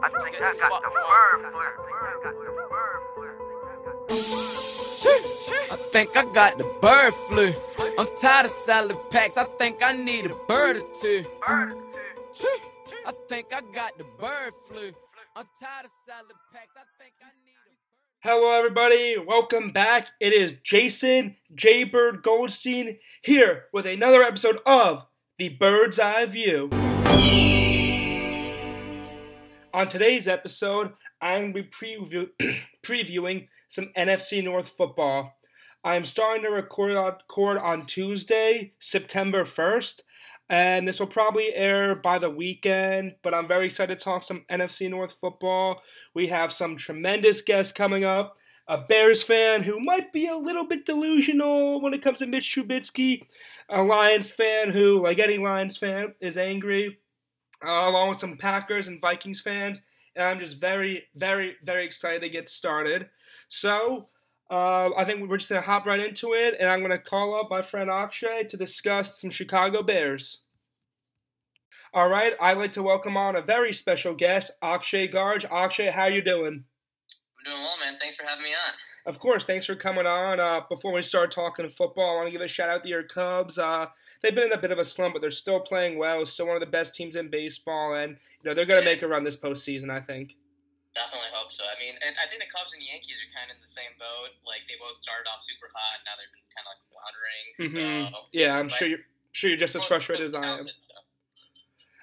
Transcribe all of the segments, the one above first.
I think I got the bird flu. I got the bird flu. I think I got the bird flu. I'm tired of salad packs. I think I need a bird or two. I think I got the bird flu. I'm tired of salad packs. I think I need a bird. Hello, everybody. Welcome back. It is Jason J. Bird Goldstein here with another episode of The Bird's Eye View. On today's episode, I'm going to be preview- previewing some NFC North football. I'm starting to record on, record on Tuesday, September 1st, and this will probably air by the weekend, but I'm very excited to talk some NFC North football. We have some tremendous guests coming up. A Bears fan who might be a little bit delusional when it comes to Mitch Trubisky. A Lions fan who, like any Lions fan, is angry. Uh, along with some Packers and Vikings fans. And I'm just very, very, very excited to get started. So, uh, I think we're just going to hop right into it. And I'm going to call up my friend Akshay to discuss some Chicago Bears. All right, I'd like to welcome on a very special guest, Akshay Garg. Akshay, how you doing? I'm doing well, man. Thanks for having me on. Of course, thanks for coming on. Uh, before we start talking football, I want to give a shout out to your Cubs. Uh, they've been in a bit of a slump, but they're still playing well. Still one of the best teams in baseball, and you know they're going to make a run this postseason. I think. Definitely hope so. I mean, and I think the Cubs and Yankees are kind of in the same boat. Like they both started off super hot, now they've been kind of like floundering. Mhm. So Yeah, I'm sure you're sure you're just as frustrated as I am. so.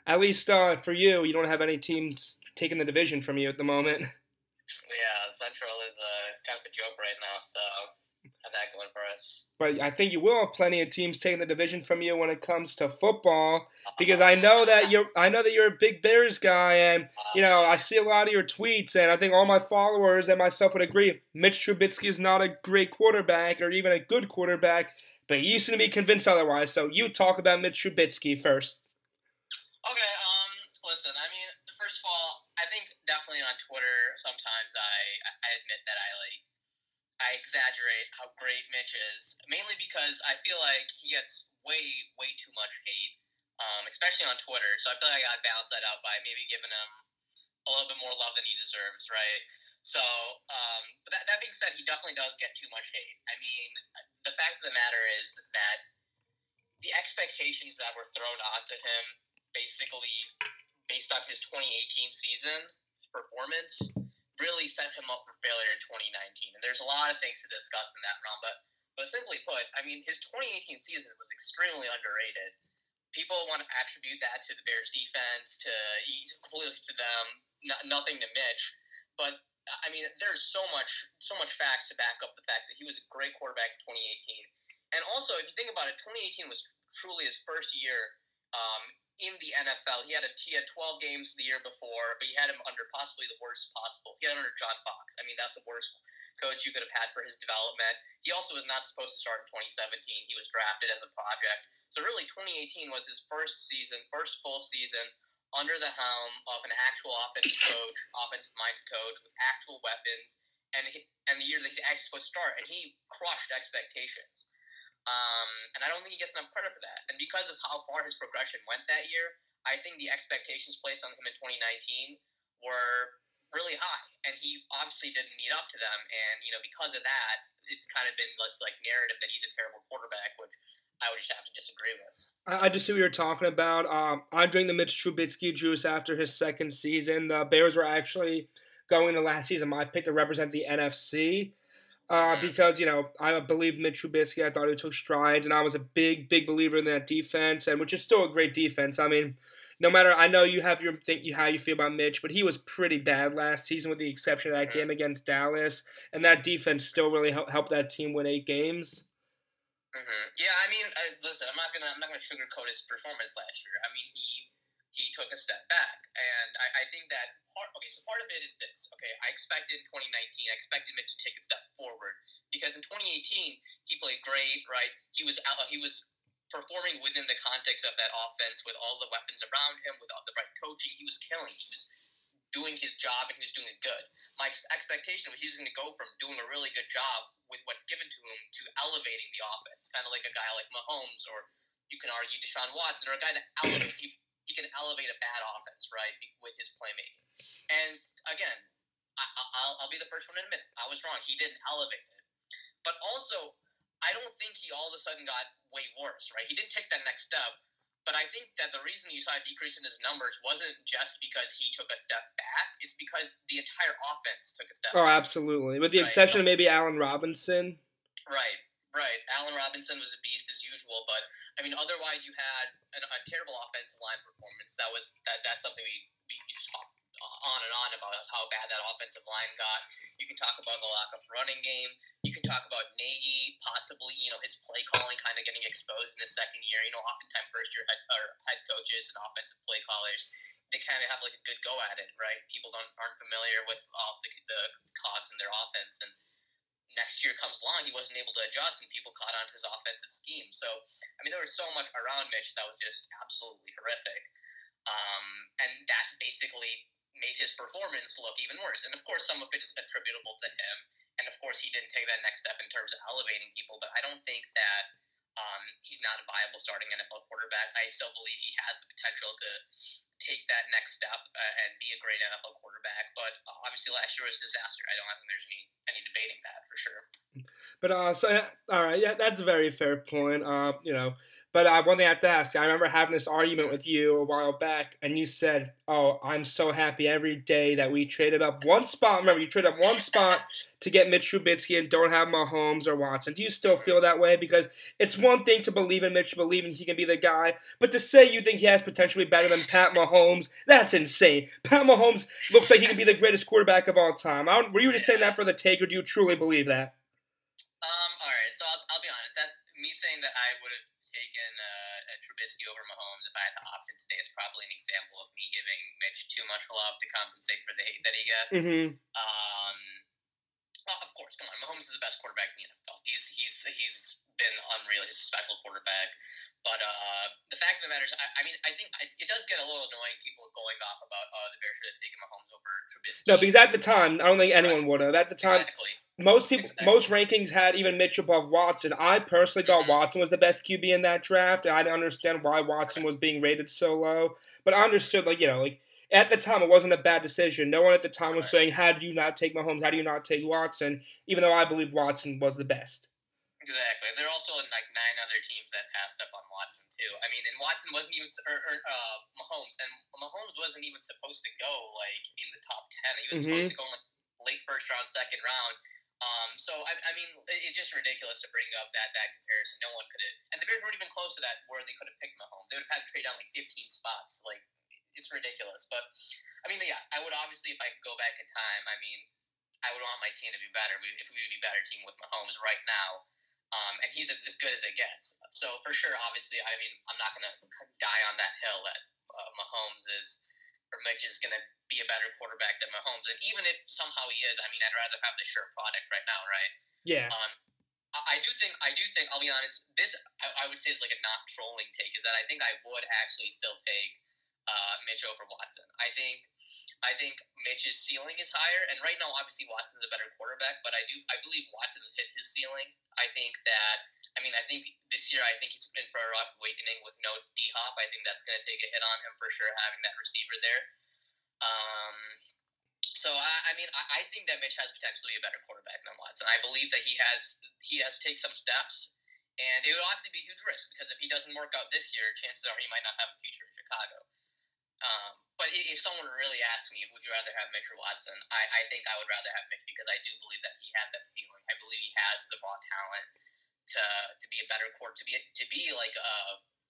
At least uh, for you, you don't have any teams taking the division from you at the moment. Yeah, Central is uh, kind of a joke right now, so that going for us. But I think you will have plenty of teams taking the division from you when it comes to football, because I know that you're I know that you're a big Bears guy, and you know I see a lot of your tweets, and I think all my followers and myself would agree. Mitch Trubisky is not a great quarterback or even a good quarterback, but you seem to be convinced otherwise. So you talk about Mitch Trubisky first. Okay, um, listen, I mean, first of all, I think definitely on Twitter sometimes I I admit that I like I exaggerate how great Mitch is, mainly because I feel like he gets way way too much hate, um, especially on Twitter. So I feel like I balance that out by maybe giving him a little bit more love than he deserves, right? So, um, but that, that being said, he definitely does get too much hate. I mean, the fact of the matter is that the expectations that were thrown onto him basically based on his 2018 season performance really set him up for failure in 2019. And there's a lot of things to discuss in that realm, but but simply put, I mean, his 2018 season was extremely underrated. People want to attribute that to the Bears defense, to completely to them, not, nothing to Mitch. But I mean, there's so much so much facts to back up the fact that he was a great quarterback in 2018. And also, if you think about it, 2018 was truly his first year um, in the NFL. He had a he had 12 games the year before, but he had him under possibly the worst possible. He had him under John Fox. I mean, that's the worst coach you could have had for his development. He also was not supposed to start in 2017. He was drafted as a project. So really, 2018 was his first season, first full season under the helm of an actual offensive coach, offensive minded coach with actual weapons, and he, and the year that he's actually supposed to start, and he crushed expectations. Um, and I don't think he gets enough credit for that. And because of how far his progression went that year, I think the expectations placed on him in 2019 were really high, and he obviously didn't meet up to them. And you know, because of that, it's kind of been this like narrative that he's a terrible quarterback, which I would just have to disagree with. I I just see what you're talking about. Um, I drank the Mitch Trubisky juice after his second season. The Bears were actually going to last season. My pick to represent the NFC uh, Mhm. because you know I believe Mitch Trubisky. I thought he took strides, and I was a big, big believer in that defense, and which is still a great defense. I mean, no matter I know you have your think you how you feel about Mitch, but he was pretty bad last season, with the exception of that Mhm. game against Dallas, and that defense still really hel- helped that team win eight games. hmm Yeah, I mean, I, listen, I'm not gonna I'm not gonna sugarcoat his performance last year. I mean, he he took a step back, and I, I think that part. Okay, so part of it is this. Okay, I expected in 2019, I expected Mitch to take a step forward because in 2018 he played great, right? He was out, he was performing within the context of that offense with all the weapons around him, with all the right coaching. He was killing. He was doing his job and he was doing it good. My expectation was he was going to go from doing a really good job with what's given to him to elevating the offense, kind of like a guy like Mahomes or you can argue Deshaun Watson or a guy that elevates. He can elevate a bad offense, right, with his playmaking. And again, I, I'll, I'll be the first one to admit it. I was wrong. He didn't elevate it. But also, I don't think he all of a sudden got way worse, right? He didn't take that next step. But I think that the reason you saw a decrease in his numbers wasn't just because he took a step back; it's because the entire offense took a step. Oh, back. absolutely. With the Right. exception of maybe Allen Robinson. Right, right. Allen Robinson was a beast as usual, but I mean, otherwise you had an, a terrible offensive line performance. That was that. That's something we we just talk uh, on and on about how bad that offensive line got. You can talk about the lack of running game. You can talk about Nagy possibly, you know, his play calling kind of getting exposed in his second year. You know, oftentimes first year head, head coaches and offensive play callers, they kind of have like a good go at it, right? People don't aren't familiar with all the, the cogs in their offense, and next year comes along, he wasn't able to adjust, and people caught on to his offensive scheme. So, I mean, there was so much around Mitch that was just absolutely horrific, um, and that basically made his performance look even worse. And of course, some of it is attributable to him, and of course, he didn't take that next step in terms of elevating people. But I don't think that um, he's not a viable starting NFL quarterback. I still believe he has the potential to take that next step uh, and be a great NFL quarterback. But uh, obviously, last year was a disaster. I don't think there's any any debating that for sure. But uh, so all right, yeah, that's a very fair point. Uh, you know, but uh, one thing I have to ask, I remember having this argument with you a while back, and you said, "Oh, I'm so happy every day that we traded up one spot." Remember, you traded up one spot to get Mitch Trubisky and don't have Mahomes or Watson. Do you still feel that way? Because it's one thing to believe in Mitch, believing he can be the guy, but to say you think he has potentially better than Pat Mahomes, that's insane. Pat Mahomes looks like he can be the greatest quarterback of all time. I were you just saying that for the take, or do you truly believe that? Um, all right, so I'll, I'll be honest. That me saying that I would have Trubisky over Mahomes if I had the option today is probably an example of me giving Mitch too much love to compensate for the hate that he gets. Mm-hmm. Um, well, of course, come on, Mahomes is the best quarterback in the NFL. He's he's he's been unreal. He's a special quarterback. But uh, the fact of the matter is, I, I mean, I think it, it does get a little annoying. People going off about, oh, the Bears should have taken Mahomes over Trubisky. No, because at the time, I don't think anyone would have. At the time, exactly. Most people, Exactly. most rankings had even Mitch above Watson. I personally thought. Watson was the best QB in that draft, I didn't understand why Watson was being rated so low. But I understood, like you know, like at the time, it wasn't a bad decision. No one at the time was saying, "How do you not take Mahomes? How do you not take Watson?" Even though I believe Watson was the best. Exactly. There are also like nine other teams that passed up on Watson too. I mean, and Watson wasn't even or, er, or er, uh, Mahomes, and Mahomes wasn't even supposed to go like in the top ten. He was supposed mm-hmm. to go in like late first round, second round. Um, so I, I mean, it's just ridiculous to bring up that that comparison. No one could have, and the Bears weren't even close to that where they could have picked Mahomes. They would have had to trade down like 15 spots. Like it's ridiculous. But I mean, yes, I would obviously if I could go back in time. I mean, I would want my team to be better. If we would be better team with Mahomes right now, um, and he's as as good as it gets. So for sure, obviously, I mean, I'm not gonna die on that hill that uh, Mahomes is or Mitch is gonna be a better quarterback than Mahomes. And even if somehow he is, I mean, I'd rather have the sure product right now, right? Yeah. Um, I I do think I do think I'll be honest. This I, I would say is like a not trolling take. Is that I think I would actually still take uh, Mitch over Watson. I think I think Mitch's ceiling is higher, and right now obviously Watson's a better quarterback. But I do I believe Watson's hit his ceiling. I think that I mean I think this year I think he's been for a rough awakening with no D Hop. I think that's going to take a hit on him for sure having that receiver there. Um, so I, I mean, I, I think that Mitch has potentially a better quarterback than Watson. I believe that he has he has to take some steps, and it would obviously be a huge risk because if he doesn't work out this year, chances are he might not have a future in Chicago. Um, but if someone really asked me, would you rather have Mitch or Watson? I, I think I would rather have Mitch because I do believe that he had that ceiling. I believe he has the raw talent to to be a better court to be to be like a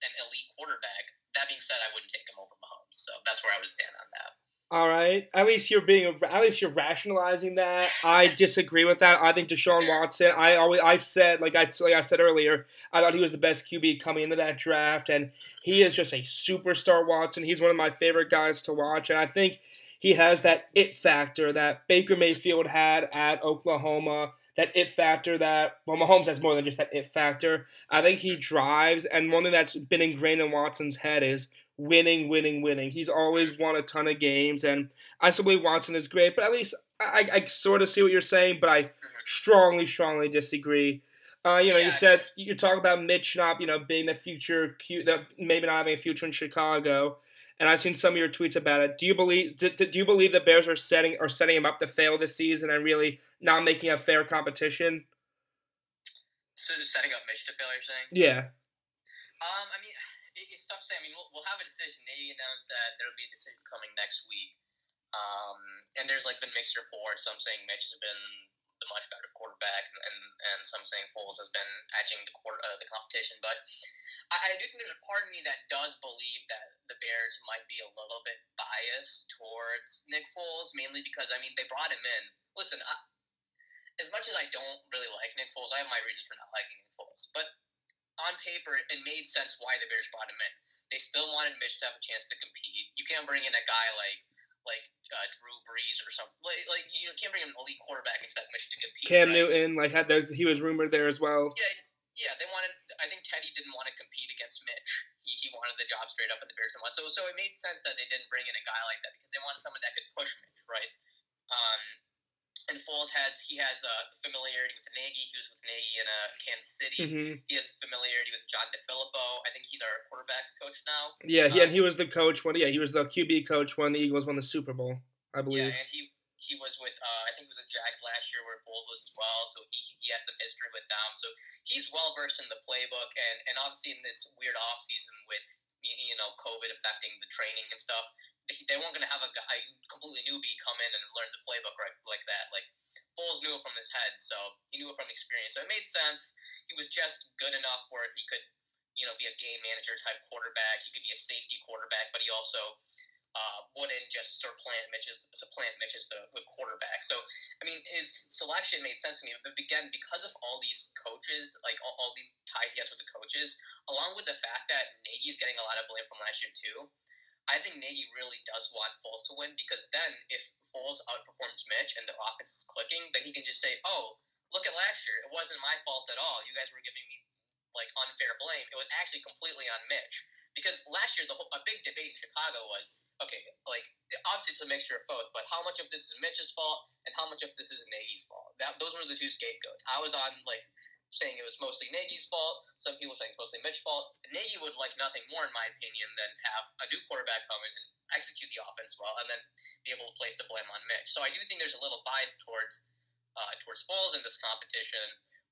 an elite quarterback. That being said, I wouldn't take him over Mahomes. So that's where I would stand on that. All right. At least you're being. At least you're rationalizing that. I disagree with that. I think Deshaun Watson. I always. I said like I like I said earlier. I thought he was the best QB coming into that draft, and he is just a superstar. Watson. He's one of my favorite guys to watch, and I think he has that it factor that Baker Mayfield had at Oklahoma. That it factor that well, Mahomes has more than just that it factor. I think he drives, and one thing that's been ingrained in Watson's head is winning, winning, winning. He's always won a ton of games, and I still believe Watson is great. But at least I, I, I sort of see what you're saying, but I strongly, strongly disagree. Uh, you know, you said you're talking about Mitch not, you know, being the future, that maybe not having a future in Chicago, and I've seen some of your tweets about it. Do you believe do, do you believe the Bears are setting are setting him up to fail this season and really not making a fair competition? So setting up Mitch to fail, you're saying? Yeah. Um, I mean, it's tough to say. I mean, we'll, we'll have a decision. They announced that there'll be a decision coming next week. Um, and there's like been mixed reports. Some saying Mitch has been the much better quarterback, and and, and some saying Foles has been edging the quarter uh, the competition. But I, I do think there's a part of me that does believe that the Bears might be a little bit biased towards Nick Foles, mainly because I mean they brought him in. Listen, I, as much as I don't really like Nick Foles, I have my reasons for not liking Nick Foles, but on paper, it made sense why the Bears brought him in. They still wanted Mitch to have a chance to compete. You can't bring in a guy like like uh, Drew Brees or something. Like, like you can't bring in an elite quarterback and expect Mitch to compete. Cam right? Newton, like had the, he was rumored there as well. Yeah, yeah. They wanted. I think Teddy didn't want to compete against Mitch. He, he wanted the job straight up at the Bears. So so it made sense that they didn't bring in a guy like that because they wanted someone that could push Mitch, right? Um, and Foles has he has uh, familiarity with Nagy. He was with Nagy in uh, Kansas City. hmm He has familiarity with John DeFilippo. I think he's our quarterbacks coach now. Yeah, he, and Um, he was the coach when yeah he was the QB coach when the Eagles won the Super Bowl, I believe. Yeah, and he he was with uh, I think it was the Jags last year where Foles was as well. So he, he has some history with them. So he's well versed in the playbook, and and obviously in this weird off season with you know COVID affecting the training and stuff, they, weren't going to have a guy completely newbie come in and learn the playbook right like that. Like Foles knew it from his head, so he knew it from experience. So it made sense. He was just good enough where he could, you know, be a game manager type quarterback. He could be a safety quarterback, but he also uh, wouldn't just supplant Mitch's supplant Mitch's the, the quarterback. So I mean, his selection made sense to me. But again, because of all these coaches, like all, all these ties he has with the coaches, along with the fact that Nagy's getting a lot of blame from last year too. I think Nagy really does want Foles to win because then if Foles outperforms Mitch and the offense is clicking, then he can just say, "Oh, look at last year. It wasn't my fault at all. You guys were giving me like unfair blame. It was actually completely on Mitch." Because last year, the whole, a big debate in Chicago was, okay, like obviously it's a mixture of both, but how much of this is Mitch's fault and how much of this is Nagy's fault? That those were the two scapegoats. I was on like saying it was mostly Nagy's fault. Some people saying it's mostly Mitch's fault. Nagy would like nothing more, in my opinion, than to have a new quarterback come in and execute the offense well, and then be able to place the blame on Mitch. So I do think there's a little bias towards uh, towards Foles in this competition.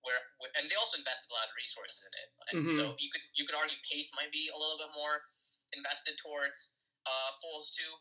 Where, and they also invested a lot of resources in it, and Mhm. so you could you could argue Pace might be a little bit more invested towards uh, Foles too,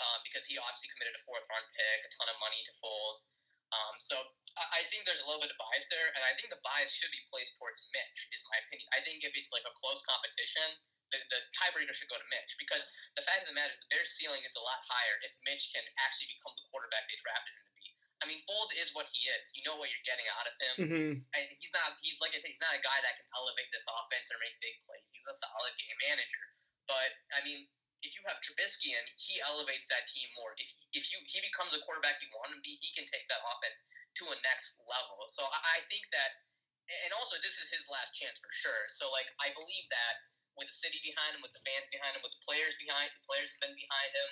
um, because he obviously committed a fourth round pick, a ton of money to Foles. Um, so I, think there's a little bit of bias there, and I think the bias should be placed towards Mitch, is my opinion. I think if it's like a close competition, the, the tiebreaker should go to Mitch because the fact of the matter is the Bears' ceiling is a lot higher if Mitch can actually become the quarterback they drafted him to be. I mean, Foles is what he is. You know what you're getting out of him. hmm And he's not. He's like I said. He's not a guy that can elevate this offense or make big plays. He's a solid game manager. But I mean, if you have Trubisky and he elevates that team more, if if you he becomes the quarterback you want him to be, he can take that offense to a next level. So I, I think that, and also this is his last chance for sure. So like I believe that with the city behind him, with the fans behind him, with the players behind, the players have been behind him,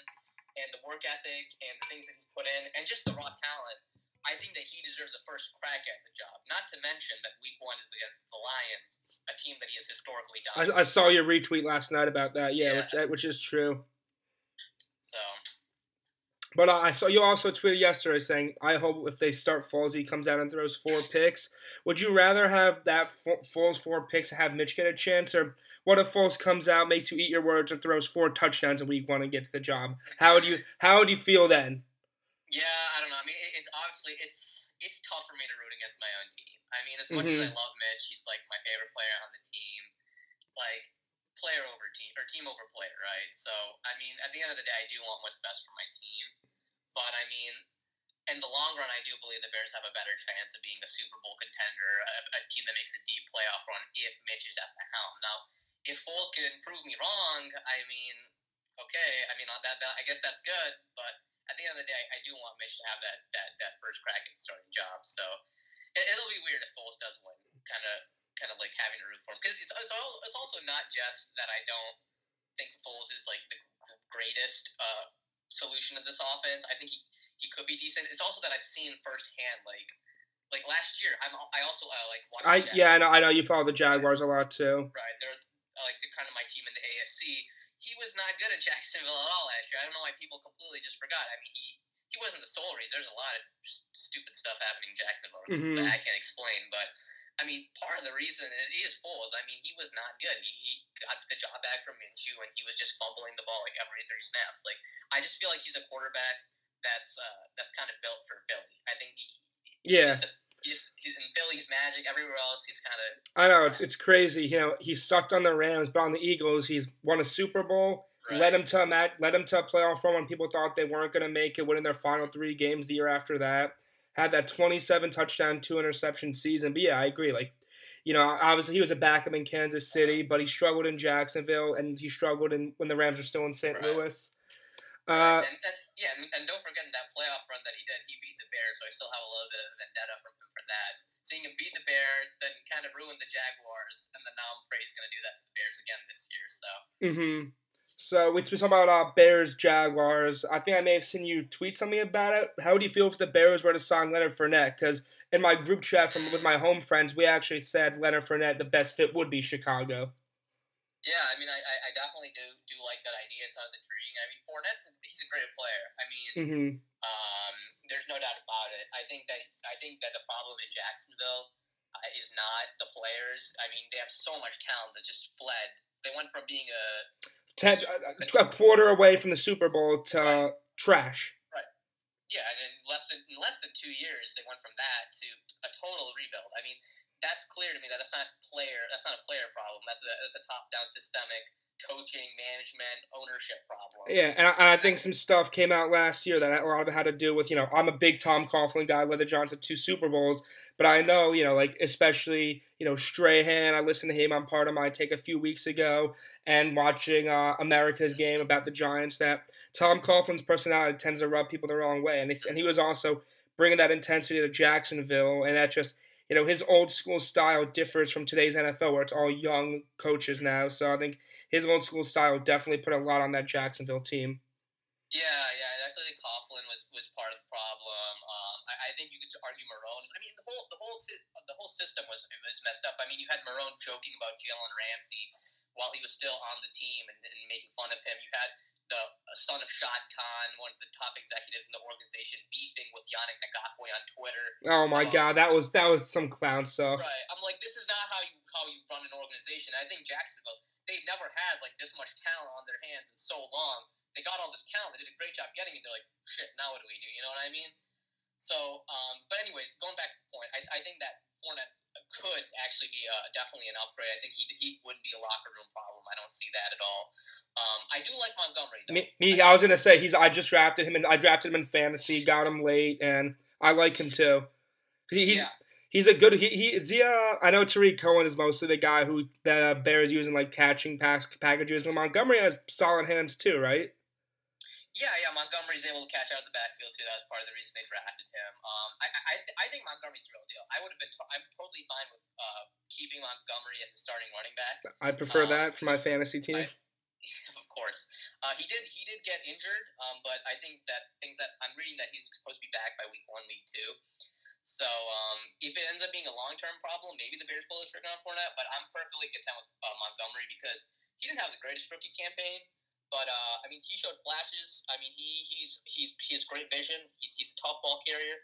and the work ethic and the things that he's put in, and just the raw talent. I think that he deserves the first crack at the job. Not to mention that Week One is against the Lions, a team that he has historically done. I, I saw your retweet last night about that. Yeah, Yeah. Which, that- which is true. so But uh, I saw you also tweeted yesterday saying, "I hope if they start Foles, he comes out and throws four picks." Would you rather have that Foles four picks and have Mitch get a chance, or what if Foles comes out, makes you eat your words, and throws four touchdowns in Week One and gets the job? How would you How would you feel then? yeah, I don't know. I mean, it, it's obviously it's it's tough for me to root against my own team. I mean, as much Mhm. as I love Mitch, he's like my favorite player on the team. Like player over team or team over player, right? So I mean, at the end of the day, I do want what's best for my team. But I mean, in the long run, I do believe the Bears have a better chance of being a Super Bowl contender, a, a team that makes a deep playoff run if Mitch is at the helm. Now, if Foles can prove me wrong, I mean, okay, I mean that, that I guess that's good. But at the end of the day, I do want Mitch to have that that, that first crack at starting job. So it, it'll be weird if Foles does win, kind of kind of like having to root for him because it's, it's it's also not just that I don't think Foles is like the greatest uh, solution of this offense. I think he, he could be decent. It's also that I've seen firsthand like like last year. I'm I also uh, like watched. I yeah, I know. I know you follow the Jaguars a lot too. right. They're uh, like they're kind of my team in the AFC. He was not good at Jacksonville at all last year. I don't know why people completely just forgot. I mean, he he wasn't the sole reason. There's a lot of just stupid stuff happening in Jacksonville Mhm. that I can't explain. But I mean, part of the reason it is Foles. I mean, he was not good. He, he got the job back from Minshew, and he was just fumbling the ball like every three snaps. Like I just feel like he's a quarterback that's uh, that's kind of built for Philly. I think he, Yeah. he's, just a, he's, he's in Philly's magic. Everywhere else, he's kind of I know it's it's crazy. You know, he sucked on the Rams, but on the Eagles, he's won a Super Bowl. Led him to a match, led him to a playoff run when people thought they weren't going to make it, winning their final three games the year after that. Had that 27 touchdown, two interception season. But yeah, I agree. Like, you know, obviously he was a backup in Kansas City, but he struggled in Jacksonville and he struggled in when the Rams were still in St. Right. Louis. Uh, and, and yeah, and, and don't forget that playoff run that he did, he beat the Bears, so I still have a little bit of vendetta from him for that. Seeing him beat the Bears, then kind of ruin the Jaguars, and then now I'm afraid he's going to do that to the Bears again this year. So hmm So we we talking about uh, Bears Jaguars. I think I may have seen you tweet something about it. How would you feel if the Bears were to sign Leonard Fournette? Because in my group chat from with my home friends, we actually said Leonard Fournette the best fit would be Chicago. yeah, I mean, I, I, I definitely do do like that idea. It sounds intriguing. I mean, Fournette's he's a great player. I mean, hmm Um, there's no doubt about it. I think that I think that the problem in Jacksonville uh, is not the players. I mean, they have so much talent that just fled. They went from being a Ten, a, a quarter away from the Super Bowl to trash. Right. Yeah, and in less than in less than two years, they went from that to a total rebuild. I mean, that's clear to me that that's not player. That's not a player problem. That's a that's a top down systemic coaching, management, ownership problem. Yeah, and I, and I think some stuff came out last year that a lot of it had to do with you know I'm a big Tom Coughlin guy, led the Giants to two Super Bowls, but I know you know like especially you know Strahan. I listened to him on Pardon My Take a few weeks ago, and watching uh, America's game about the Giants that Tom Coughlin's personality tends to rub people the wrong way, and it's, and he was also bringing that intensity to Jacksonville, and that just you know his old school style differs from today's NFL where it's all young coaches now. So I think his old school style definitely put a lot on that Jacksonville team. Yeah, yeah, I definitely think Coughlin was, was part of the problem. Um, I, I think you could argue Marrone. I mean, the whole the whole the whole system was was messed up. I mean, you had Marrone joking about Jalen Ramsey while he was still on the team and, and making fun of him. You had the son of Shad Khan, one of the top executives in the organization, beefing with Yannick Ngakoue on Twitter. Oh my Oh. god, that was that was some clown stuff. Right. I'm like, this is not how you how you run an organization. I think Jacksonville, they've never had like this much talent on their hands in so long. They got all this talent. They did a great job getting it. They're like, shit. Now what do we do? You know what I mean? So, um, but anyways, going back to the point, I, I think that Fournette could actually be uh, definitely an upgrade. I think he he wouldn't be a locker room problem. I don't see that at all. Um, I do like Montgomery though. Me, me, I was gonna say he's. I just drafted him and I drafted him in fantasy, got him late, and I like him too. He, he's yeah. he's a good. He, he is he. Uh, I know Tarik Cohen is mostly the guy who the Bears using like catching pack, packages, but Montgomery has solid hands too, right? Yeah, yeah, Montgomery's able to catch out of the backfield too. That was part of the reason they drafted him. Um, I, I, I th- I think Montgomery's the real deal. I would have been. I'm totally fine with uh, keeping Montgomery as a starting running back. I prefer Um, that for my fantasy team. I- of course, uh, he did. He did get injured, um, but I think that things that I'm reading that he's supposed to be back by week one, week two. So um, if it ends up being a long term problem, maybe the Bears pull the trigger on Fournette. But I'm perfectly content with uh, Montgomery because he didn't have the greatest rookie campaign. But uh, I mean, he showed flashes. I mean, he he's he's he has great vision. He's he's a tough ball carrier.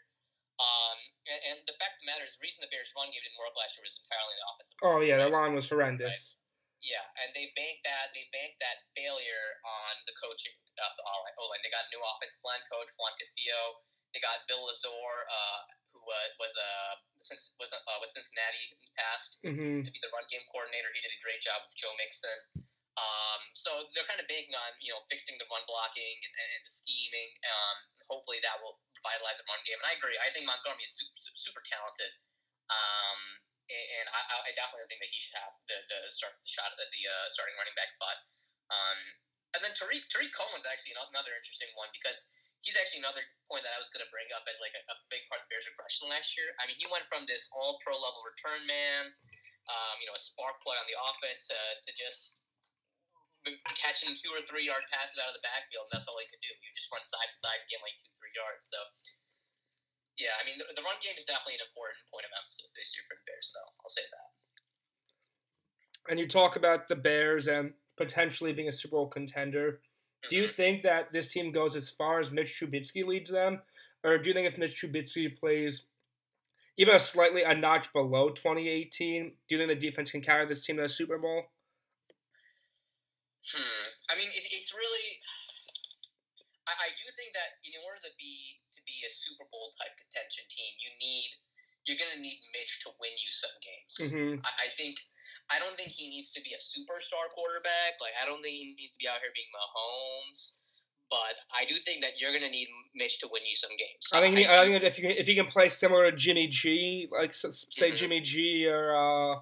Um, and, and the fact of the matter is, the reason the Bears' run game didn't work last year was entirely the offensive. oh yeah, the line was horrendous. Yeah, and they banked that they banked that failure on the coaching of the O line. They got a new offensive line coach Juan Castillo. They got Bill Lazor, uh, who uh, was uh, since was uh, with Cincinnati in the past hmm to be the run game coordinator. He did a great job with Joe Mixon. Um, so they're kind of banking on you know fixing the run blocking and, and, the scheming. Um, hopefully that will revitalize the run game. And I agree. I think Montgomery is super, super talented. Um, and, and I, I definitely think that he should have the the start the shot at the uh, starting running back spot. Um, and then Tarik Tarik Cohen's actually another interesting one because he's actually another point that I was going to bring up as like a, a big part of Bears' regression last year. I mean, he went from this all pro level return man, um, you know, a spark plug on the offense uh, to just catching two or three yard passes out of the backfield, and that's all he could do. You just run side to side and get like two, three yards. So, yeah, I mean, the, the run game is definitely an important point of emphasis this year for the Bears. So I'll say that. And you talk about the Bears, and potentially being a Super Bowl contender. Do you Mhm. think that this team goes as far as Mitch Trubisky leads them, or do you think if Mitch Trubisky plays even a slightly a notch below 2018, do you think the defense can carry this team to the Super Bowl? Hmm. I mean, it's, it's really. I, I do think that in order to be to be a Super Bowl type contention team, you need you're gonna need Mitch to win you some games. hmm I, I think I don't think he needs to be a superstar quarterback. Like I don't think he needs to be out here being Mahomes. But I do think that you're gonna need Mitch to win you some games. I think he, I do- think if you can, if he can play similar to Jimmy G, like say Mhm. Jimmy G or uh,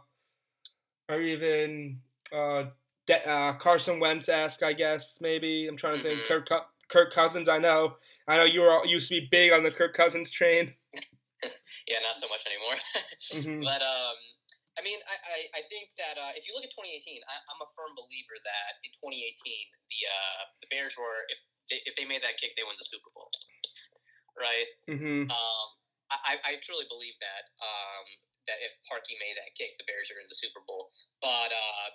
or even uh, uh, Carson Wentz esque, I guess maybe. I'm trying to think. Mhm. Kirk Kirk Cousins. I know. I know you were all, used to be big on the Kirk Cousins train. yeah, not so much anymore. hmm But um, I mean, I, I, I think that uh, if you look at 2018, I, I'm a firm believer that in 2018 the uh, the Bears were if they, if they made that kick, they win the Super Bowl, right? hmm Um, I, I- I truly believe that um, that if Parkey made that kick, the Bears are in the Super Bowl. But uh,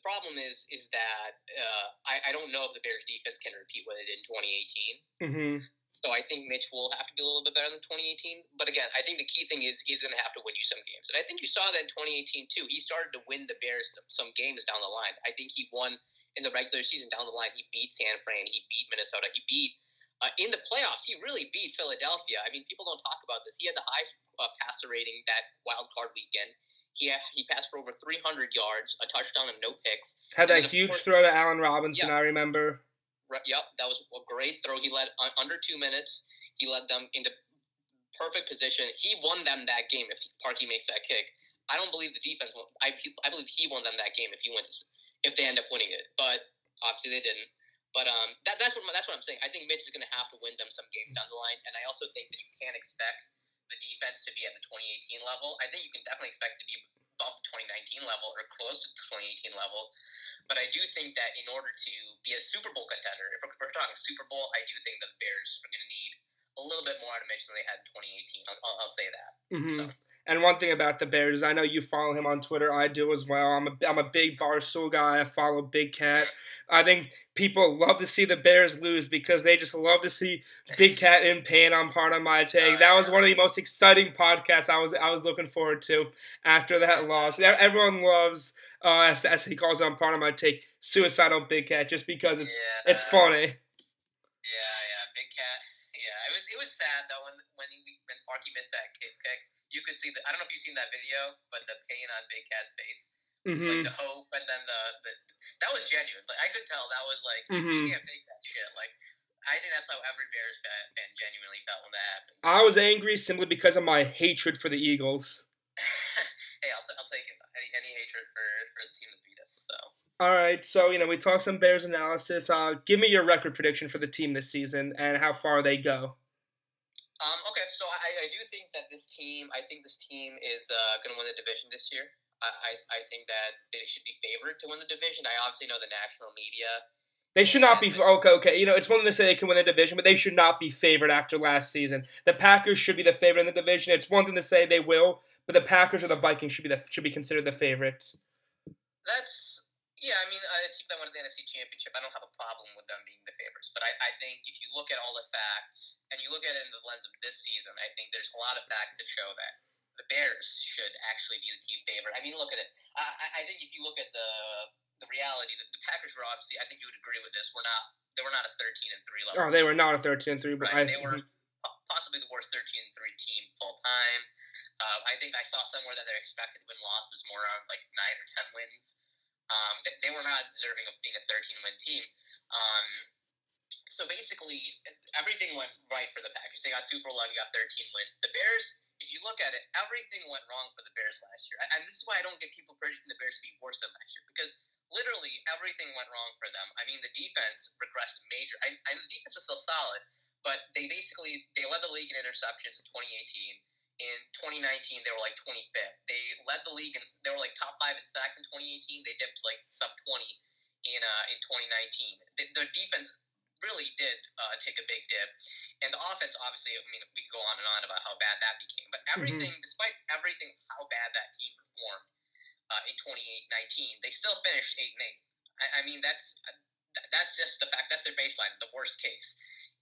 the problem is is that uh, I, I don't know if the Bears defense can repeat what it did in 2018. hmm So I think Mitch will have to be a little bit better than 2018. But again, I think the key thing is he's going to have to win you some games. And I think you saw that in 2018 too. He started to win the Bears some, some games down the line. I think he won in the regular season down the line. He beat San Fran. He beat Minnesota. He beat uh, in the playoffs. He really beat Philadelphia. I mean, people don't talk about this. He had the highest uh, passer rating that wild card weekend. He he passed for over 300 yards, a touchdown, and no picks. Had And that huge course- throw to Allen Robinson. I remember. Right, Yep, that was a great throw. He led un- under two minutes. He led them into perfect position. He won them that game if Parkey makes that kick. I don't believe the defense. Won. I I believe he won them that game if he went to, if they end up winning it. But obviously they didn't. But um, that, that's what that's what I'm saying. I think Mitch is going to have to win them some games down the line, and I also think that you can't expect the defense to be at the 2018 level. I think you can definitely expect to be above the 2019 level or close to the 2018 level. But I do think that in order to be a Super Bowl contender, if we're, we're talking Super Bowl, I do think the Bears are going to need a little bit more automation than they had in 2018. I'll, I'll, say that. hmm So. And one thing about the Bears, I know you follow him on Twitter. I do as well. I'm a I'm a big Barstool guy. I follow Big Cat. I think people love to see the Bears lose because they just love to see Big Cat in pain on Pardon My Take. That was one of the most exciting podcasts I was I was looking forward to after that loss. Everyone loves uh, as, as he calls it on Pardon My Take, suicidal Big Cat, just because it's yeah, it's funny. Yeah, yeah, Big Cat. Yeah, it was it was sad though when when he when Parkey missed that kick. kick you could see the I don't know if you've seen that video, but the pain on Big Cat's face, hmm like the hope, and then the, the that was genuine. Like I could tell that was like Mhm. you can't fake that shit. Like I think that's how every Bears fan, fan genuinely felt when that happened. I was angry simply because of my hatred for the Eagles. hey, I'll, I'll take it. Any, any hatred for for the team that beat us. So. All right, so you know we talked some Bears analysis. Uh, give me your record prediction for the team this season and how far they go. Um, okay, so I, I do think that this team, I think this team is uh, going to win the division this year. I, I, think that they should be favored to win the division. I obviously know the national media. They should not be okay. Okay, you know it's one thing to say they can win the division, but they should not be favored after last season. The Packers should be the favorite in the division. It's one thing to say they will, but the Packers or the Vikings should be the should be considered the favorites. That's, yeah, I mean, a team that won the NFC Championship, I don't have a problem with them being the favorites. But I, I think if you look at all the facts and you look at it in the lens of this season, I think there's a lot of facts that show that the Bears should actually be the team favorite. I mean, look at it. I, I- I think if you look at the the reality, that the Packers were obviously, I think you would agree with this, we're not, they were not a 13 and 3 level. Oh, they were not a thirteen and three, but Right, I they were possibly the worst 13 and 3 team full time. Uh, I think I saw somewhere that their expected win loss was more around like 9 or 10 wins. Um, they, they were not deserving of being a 13 win team. Um, so basically, everything went right for the Packers. They got Super lucky, got 13 wins. The Bears, if you look at it, everything went wrong for the Bears last year. And this is why I don't get people predicting the Bears to be worse than last year because literally everything went wrong for them. I mean, the defense regressed major. I, I the defense was still solid, but they basically they led the league in interceptions in 2018. In 2019, they were like 25th. They led the league and they were like top five in sacks in 2018. They dipped like sub 20 in uh, in 2019. The, their defense really did uh, take a big dip, and the offense obviously. I mean, we could go on and on about how bad that became, but everything, despite everything, how bad that team performed uh, in 2019, they still finished eight and eight. I, I mean, that's that's just the fact. That's their baseline, the worst case.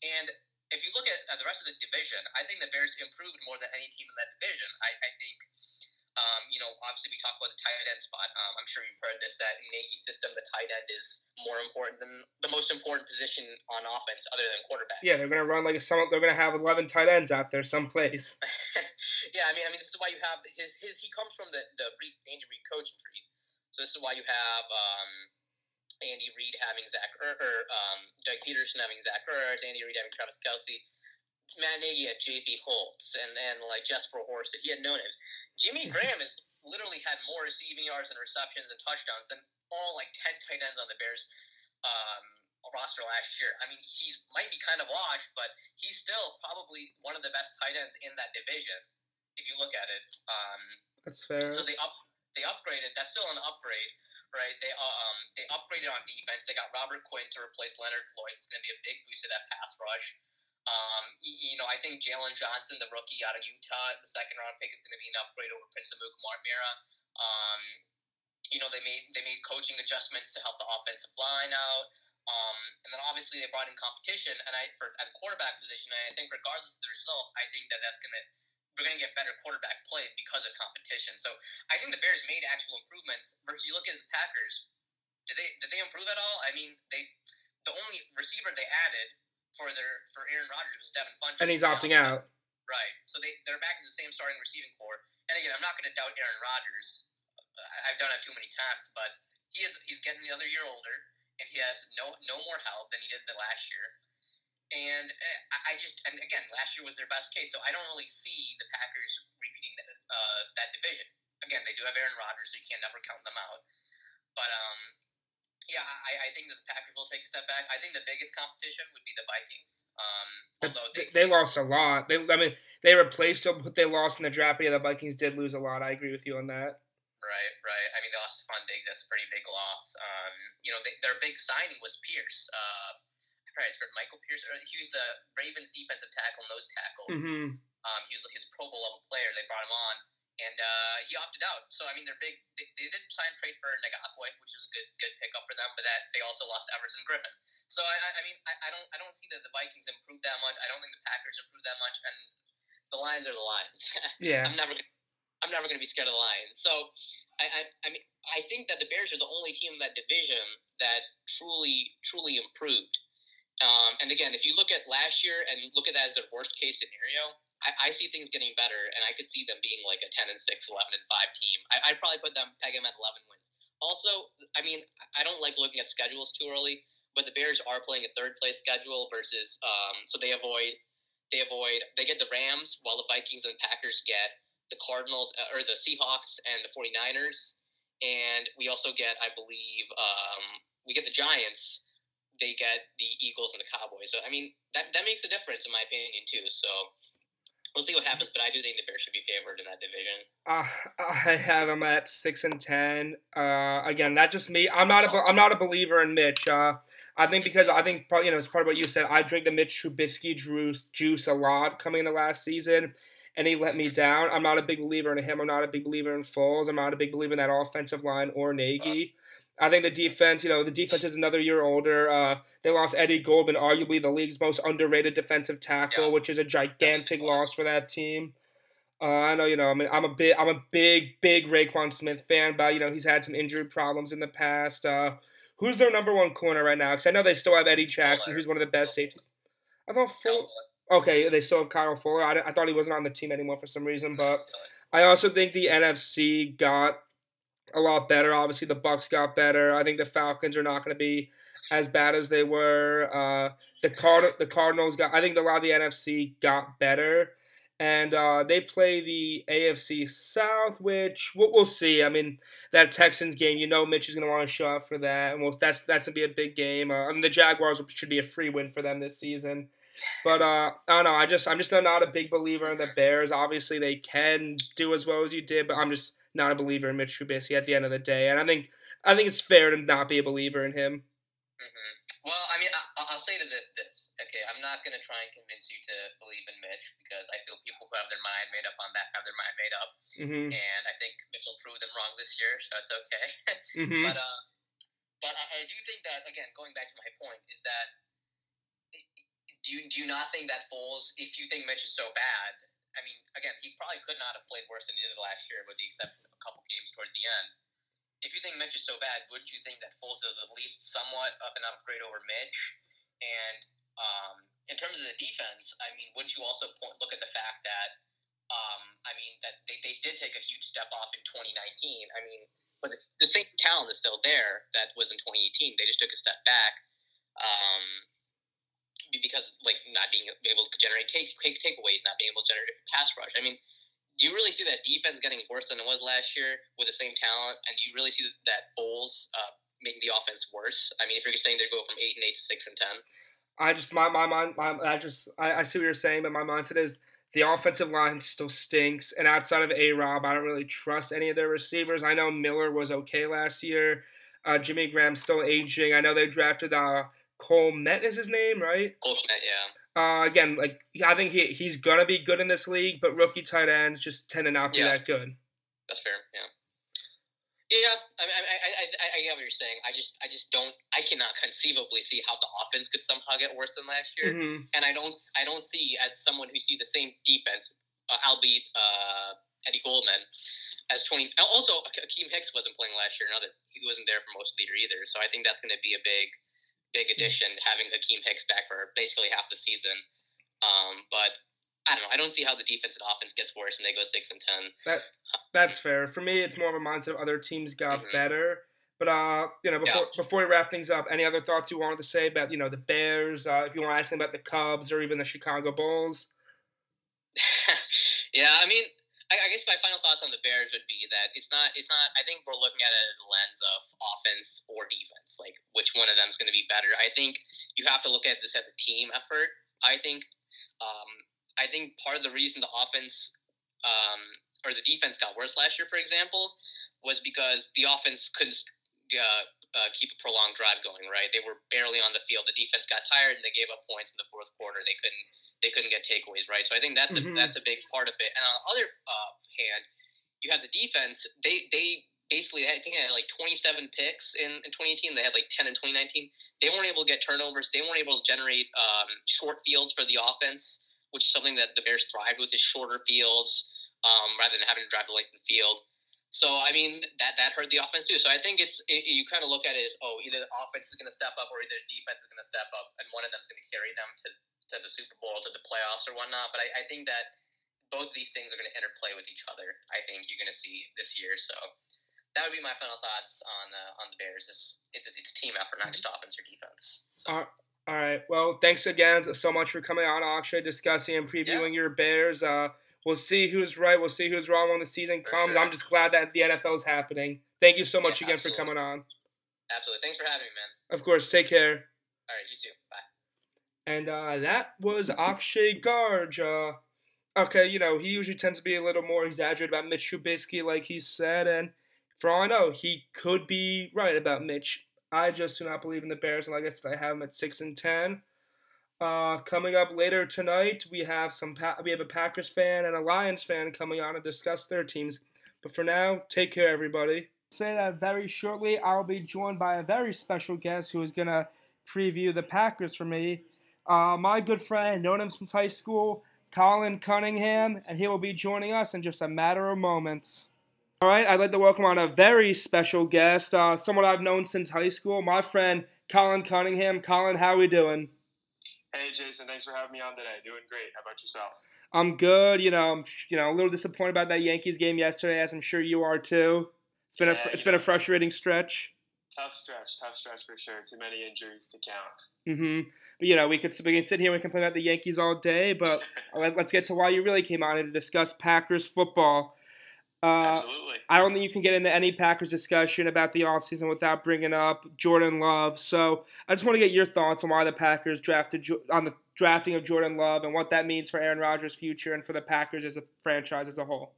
And if you look at uh, the rest of the division, I think the Bears improved more than any team in that division. I, I think, um, you know, obviously we talk about the tight end spot. Um, I'm sure you've heard this that in Nagy's system, the tight end is more important than the most important position on offense, other than quarterback. Yeah, they're gonna run like a some. They're gonna have eleven tight ends out there someplace. yeah, I mean, I mean, this is why you have his his. He comes from the the Reid, Andy Reid coaching tree, so this is why you have. Um, Andy Reid having Zach or, or um, Doug Pederson having Zach Ertz, Andy Reid having Travis Kelce, Matt Nagy had J.P. Holtz, and and like Jesper Horst. He had no names. Jimmy Graham has literally had more receiving yards and receptions and touchdowns than all like ten tight ends on the Bears um, roster last year. I mean, he's might be kind of washed, but he's still probably one of the best tight ends in that division if you look at it. Um, That's fair. so they up they upgraded. That's still an upgrade, right? They uh, um they upgraded on defense. They got Robert Quinn to replace Leonard Floyd. It's going to be a big boost to that pass rush. Um, you, know, I think Jaylon Johnson, the rookie out of Utah, the second round pick, is going to be an upgrade over Prince Amukamara. Um, you know, they made they made coaching adjustments to help the offensive line out. Um, and then obviously they brought in competition, and I for at quarterback position, and I think regardless of the result, I think that that's gonna we're gonna get better quarterback play because of competition. So I think the Bears made actual improvements. Versus you look at the Packers, did they did they improve at all? I mean, they the only receiver they added for their for Aaron Rodgers was Devin Funchess, and he's opting out. Right. So they they're back in the same starting receiving core. And again, I'm not going to doubt Aaron Rodgers. I've done it too many times, but he is he's getting another year older, and he has no no more help than he did the last year. And I- I just and again, last year was their best case, so I don't really see the Packers repeating that, uh, that division. Again, they do have Aaron Rodgers, so you can never count them out. But um, yeah, I, I think that the Packers will take a step back. I think the biggest competition would be the Vikings. Um, although they, they, they lost a lot. They, I mean, they replaced them, but they lost in the draft. Yeah, the Vikings did lose a lot. I agree with you on that. Right, right. I mean, they lost Stefon Diggs. That's a pretty big loss. Um, you know, they, their big signing was Pierce. Uh, I forgot his name, Michael Pierce. He was a Ravens defensive tackle, nose tackle. Mm-hmm. Um, he was he's a Pro Bowl level player. They brought him on, and uh, he opted out. So I mean, they're big. They, they did sign trade for Ngakoue, which was a good good pickup for them. But that they also lost Everson Griffen. So I, I, mean, I, I don't I don't see that the Vikings improved that much. I don't think the Packers improved that much, and the Lions are the Lions. Yeah. I'm never gonna, I'm never going to be scared of the Lions. So, I, I, I mean, I think that the Bears are the only team in that division that truly, truly improved. Um, and again, if you look at last year and look at that as their worst case scenario, I, I see things getting better, and I could see them being like a 10 and 6, 11 and 5 team. I, I'd probably put them, peg them at 11 wins. Also, I mean, I don't like looking at schedules too early, but the Bears are playing a third place schedule versus, um, so they avoid, they avoid, they get the Rams while the Vikings and Packers get the Cardinals uh, or the Seahawks and the 49ers. And we also get, I believe, um, we get the Giants. They get the Eagles and the Cowboys. So I mean, that that makes a difference in my opinion too. So we'll see what happens. But I do think the Bears should be favored in that division. Uh, I have them at six and ten. Uh, again, that just me. I'm not a I'm not a believer in Mitch. Uh, I think because I think probably you know it's part of what you said. I drink the Mitch Trubisky juice juice a lot coming in the last season, and he let me down. I'm not a big believer in him. I'm not a big believer in Foles. I'm not a big believer in that offensive line or Nagy. I think the defense, you know, the defense is another year older. Uh, they lost Eddie Goldman, arguably the league's most underrated defensive tackle, Yeah. which is a gigantic loss for that team. Uh, I know, you know, I mean, I'm a big, I'm a big, big Roquan Smith fan, but you know, he's had some injury problems in the past. Uh, who's their number one corner right now? Because I know they still have Eddie Jackson, who's one of the best safety. I thought Fuller. Okay, they still have Kyle Fuller. I, I thought he wasn't on the team anymore for some reason, but I also think the NFC got a lot better. Obviously, the Bucs got better. I think the Falcons are not going to be as bad as they were. Uh, the Card the Cardinals got. I think a lot of the NFC got better, and uh, they play the AFC South, which we'll, we'll see. I mean, that Texans game, you know, Mitch is going to want to show up for that, and we'll, that's that's going to be a big game. Uh, I mean, the Jaguars should be a free win for them this season. But uh, I don't know. I just I'm just not a big believer in the Bears. Obviously, they can do as well as you did, but I'm just not a believer in Mitch Trubisky at the end of the day. And I think I think it's fair to not be a believer in him. hmm Well, I mean, I, I'll say to this, this. Okay, I'm not going to try and convince you to believe in Mitch because I feel people who have their mind made up on that have their mind made up, hmm and I think Mitch will prove them wrong this year, so it's okay. hmm But uh, but I, I I do think that again, going back to my point, is that do you do you not think that Foles, if you think Mitch is so bad, I mean, again, he probably could not have played worse than he did last year, with the exception of a couple games towards the end. If you think Mitch is so bad, wouldn't you think that Foles is at least somewhat of an upgrade over Mitch? And um, in terms of the defense, I mean, wouldn't you also point, look at the fact that, um, I mean, that they, they did take a huge step off in 2019. I mean, but the same talent is still there that was in 2018. They just took a step back. Um, because like not being able to generate take, take takeaways, not being able to generate pass rush. I mean, do you really see that defense getting worse than it was last year with the same talent? And do you really see that Foles uh, making the offense worse? I mean, if you're saying they go from eight and eight to six and ten. I just my my mind my, I just I, I see what you're saying, but my mindset is the offensive line still stinks, and outside of A Rob, I don't really trust any of their receivers. I know Miller was okay last year. Uh, Jimmy Graham's still aging. I know they drafted uh, Cole Kmet is his name, right? Cole Kmet, yeah. Uh, again, like I think he he's gonna be good in this league, but rookie tight ends just tend to not be Yeah. that good. That's fair. Yeah. Yeah, I, mean, I, I, I, I, get what you're saying. I just, I just don't, I cannot conceivably see how the offense could somehow get worse than last year. hmm And I don't, I don't see as someone who sees the same defense, uh, albeit uh, Eddie Goldman, as twenty. Also, Akiem Hicks wasn't playing last year. Another, he wasn't there for most of the year either. So I think that's going to be a big, big addition having Akiem Hicks back for basically half the season. Um, but I don't know. I don't see how the defense and offense gets worse and they go six and ten. That That's fair. For me, it's more of a mindset of other teams got Mhm. better. But uh, you know, before before we wrap things up, any other thoughts you wanted to say about you know the Bears? Uh, if you want to ask them about the Cubs or even the Chicago Bulls. yeah, I mean, I, I guess my final thoughts on the Bears would be that it's not, it's not. I think we're looking at it as a lens of offense or defense, like which one of them is going to be better. I think you have to look at this as a team effort. I think, um, I think part of the reason the offense um, or the defense got worse last year, for example, was because the offense couldn't. Uh, uh, keep a prolonged drive going, right? They were barely on the field. The defense got tired and they gave up points in the fourth quarter. They couldn't they couldn't get takeaways, right? So I think that's Mhm. a that's a big part of it. And on the other uh, hand, you have the defense. They they basically I think they had like 27 picks in, in 2018. They had like 10 in 2019. They weren't able to get turnovers. They weren't able to generate um, short fields for the offense, which is something that the Bears thrived with is shorter fields um, rather than having to drive the length of the field. So I mean that that hurt the offense too. So I think it's it, you kind of look at it as oh either the offense is going to step up or either the defense is going to step up, and one of them is going to carry them to to the Super Bowl, to the playoffs, or whatnot. But I, I think that both of these things are going to interplay with each other. I think you're going to see this year. So that would be my final thoughts on uh, on the Bears. It's, it's it's team effort, not just offense or defense. So, All All right. Well, thanks again so much for coming on, Akshay, discussing and previewing your Bears. Uh, we'll see who's right. We'll see who's wrong when the season comes. sure. I'm just glad that the NFL is happening. Thank you so much Yeah, again for coming on. absolutely. Thanks for having me, man. Of course. Take care. All right, you too. Bye. And uh, that was Akshay Garg. Uh, okay, you know, he usually tends to be a little more exaggerated about Mitch Trubisky, like he said. And for all I know, he could be right about Mitch. I just do not believe in the Bears. And like I said, I have them at 6 and 10. Uh, coming up later tonight, we have some pa- we have a Packers fan and a Lions fan coming on to discuss their teams. But for now, take care, everybody. Say that very shortly. I'll be joined by a very special guest who is gonna preview the Packers for me. Uh, my good friend, known him since high school, Colin Cunningham, and he will be joining us in just a matter of moments. All right, I'd like to welcome on a very special guest, uh, someone I've known since high school, my friend Colin Cunningham. Colin, how are we doing? Hey Jason, thanks for having me on today. Doing great. How about yourself? I'm good. You know, I'm you know a little disappointed about that Yankees game yesterday, as I'm sure you are too. It's been a Yeah, it's you been a frustrating stretch. Tough stretch, tough stretch for sure. Too many injuries to count. hmm But you know, we could we can sit here and complain about the Yankees all day, but let, let's get to why you really came on here to discuss Packers football. Uh, Absolutely. I don't think you can get into any Packers discussion about the offseason without bringing up Jordan Love. So I just want to get your thoughts on why the Packers drafted on the drafting of Jordan Love and what that means for Aaron Rodgers' future and for the Packers as a franchise as a whole.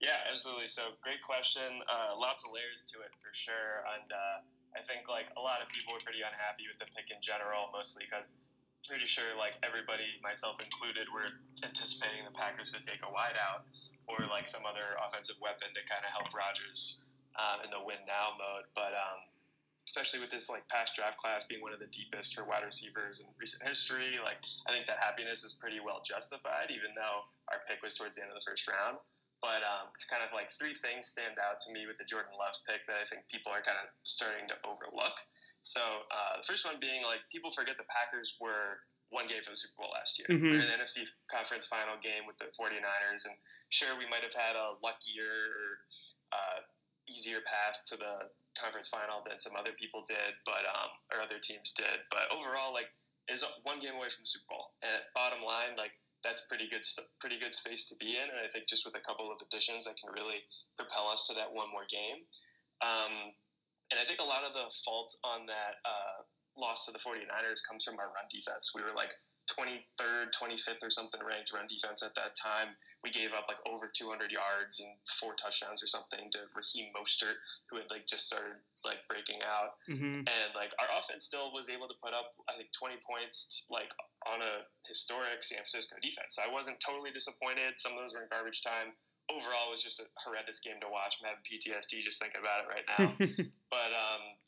Yeah, absolutely. So great question. Uh, lots of layers to it for sure. And uh, I think like a lot of people were pretty unhappy with the pick in general, mostly because pretty sure like everybody, myself included, were anticipating the Packers to take a wideout or like some other offensive weapon to kind of help Rodgers um, in the win now mode. But um, especially with this like past draft class being one of the deepest for wide receivers in recent history. Like I think that happiness is pretty well justified, even though our pick was towards the end of the first round. But um, kind of like three things stand out to me with the Jordan Love pick that I think people are kind of starting to overlook. So uh, the first one being like people forget the Packers were one game from the Super Bowl last year. Mhm. We were in the NFC conference final game with the 49ers, and sure, we might have had a luckier, uh, easier path to the conference final than some other people did, but um, or other teams did. But overall, like, is one game away from the Super Bowl, and bottom line, like. That's pretty good, pretty good space to be in, and I think just with a couple of additions that can really propel us to that one more game. Um, and I think a lot of the fault on that uh, loss to the 49ers comes from our run defense. We were like 23rd, 25th or something ranked run defense at that time. We gave up like over 200 yards and four touchdowns or something to Raheem Mostert, who had like just started like breaking out. hmm And like our offense still was able to put up, I think, 20 points like on a historic San Francisco defense. So I wasn't totally disappointed. Some of those were in garbage time. Overall, it was just a horrendous game to watch. I'm having PTSD just thinking about it right now. But um,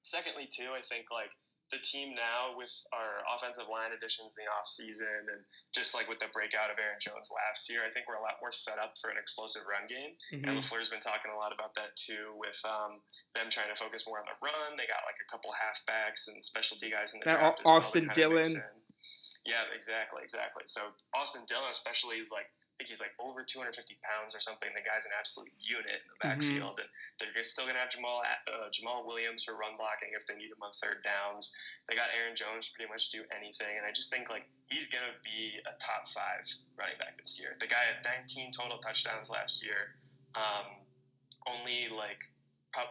secondly, too, I think like the team now with our offensive line additions in the offseason and just like with the breakout of Aaron Jones last year, I think we're a lot more set up for an explosive run game. And Mhm. LaFleur's been talking a lot about that too, with um, them trying to focus more on the run. They got like a couple halfbacks and specialty guys in the That draft Au- as well. Austin Dillon. Yeah, exactly, exactly. So Austin Dillon, especially, is like think he's like over 250 pounds or something. The guy's an absolute unit in the Mhm. backfield, and they're just still gonna have Jamaal uh, Jamaal Williams for run blocking if they need him on third downs. They got Aaron Jones to pretty much do anything, and I just think like he's gonna be a top five running back this year. The guy had 19 total touchdowns last year. Um, only like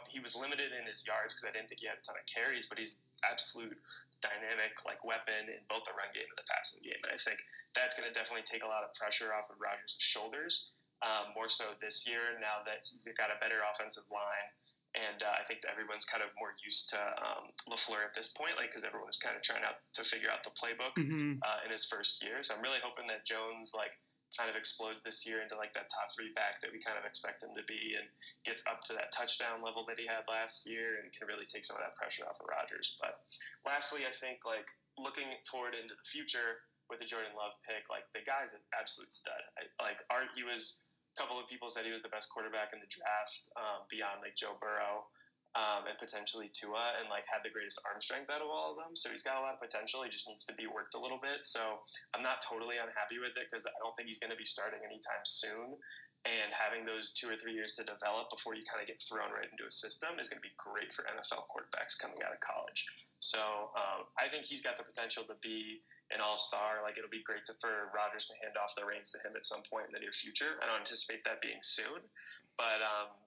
he was limited in his yards because I didn't think he had a ton of carries, but he's absolute dynamic like weapon in both the run game and the passing game. And I think that's going to definitely take a lot of pressure off of Rodgers' shoulders. Um, more so this year now that he's got a better offensive line. And uh, I think that everyone's kind of more used to um, LaFleur at this point, like because everyone kind of trying out to figure out the playbook Mhm. uh, in his first year. So I'm really hoping that Jones like kind of explodes this year into like that top three back that we kind of expect him to be, and gets up to that touchdown level that he had last year, and can really take some of that pressure off of Rodgers. But lastly, I think like looking forward into the future with the Jordan Love pick, like the guy's an absolute stud. I, like Art, he was. A couple of people said he was the best quarterback in the draft, um, beyond like Joe Burrow um, and potentially Tua, and like had the greatest arm strength out of all of them. So he's got a lot of potential. He just needs to be worked a little bit. So I'm not totally unhappy with it because I don't think he's going to be starting anytime soon. And having those two or three years to develop before you kind of get thrown right into a system is going to be great for NFL quarterbacks coming out of college. So um, I think he's got the potential to be an all-star. Like it'll be great to, for Rodgers to hand off the reins to him at some point in the near future. I don't anticipate that being soon, but um,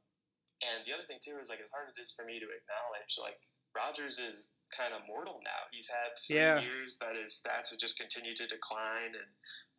and the other thing too is like as hard as it is for me to acknowledge, like Rodgers is kind of mortal now. He's had Yeah. years that his stats have just continued to decline and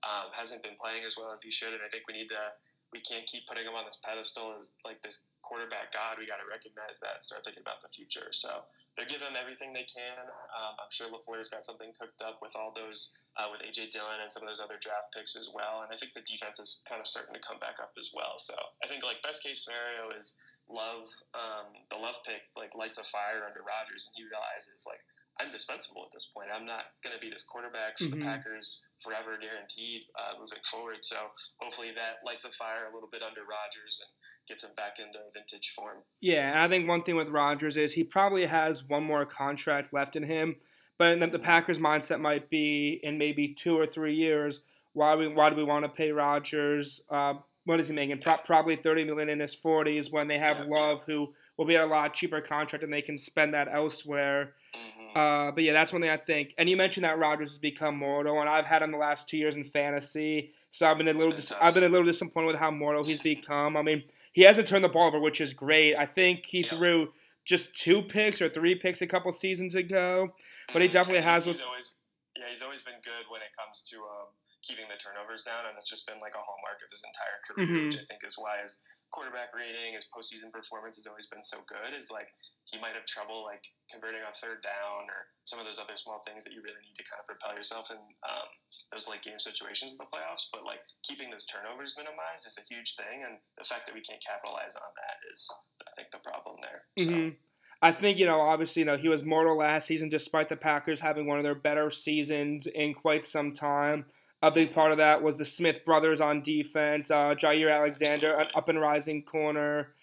um, hasn't been playing as well as he should. And I think we need to we can't keep putting him on this pedestal as like this quarterback god. We got to recognize that and start thinking about the future. So they're giving him everything they can. Um, I'm sure LaFleur's got something cooked up with all those uh, with AJ Dillon and some of those other draft picks as well. And I think the defense is kind of starting to come back up as well. So I think like best case scenario is Love um, the Love pick like lights a fire under Rodgers and he realizes like I'm dispensable at this point. I'm not going to be this quarterback for Mhm. the Packers forever, guaranteed uh, moving forward. So hopefully that lights a fire a little bit under Rodgers and gets him back into vintage form. Yeah, and I think one thing with Rodgers is he probably has one more contract left in him, but the, the Packers' mindset might be in maybe two or three years. Why we why do we want to pay Rodgers? Uh, what is he making? Pro- probably thirty million in his forties when they have Yeah. Love, who will be at a lot cheaper contract, and they can spend that elsewhere. Hmm Uh, but yeah, that's one thing I think. And you mentioned that Rodgers has become mortal, and I've had him the last two years in fantasy, so I've been a little dis- I've been a little disappointed with how mortal he's become. I mean, he hasn't turned the ball over, which is great. I think he Yeah. threw just two picks or three picks a couple seasons ago. But he Mhm. definitely And has He's always, yeah, he's always been good when it comes to um, keeping the turnovers down, and it's just been like a hallmark of his entire career, Mhm. which I think is why his quarterback rating, his postseason performance has always been so good. Is like he might have trouble like converting on third down or some of those other small things that you really need to kind of propel yourself in um, those late game situations in the playoffs. But like keeping those turnovers minimized is a huge thing, and the fact that we can't capitalize on that is, I think, the problem there. Mhm. I think you know, obviously, you know, he was mortal last season, despite the Packers having one of their better seasons in quite some time. A big part of that was the Smith brothers on defense, uh, Jaire Alexander, an up and rising corner.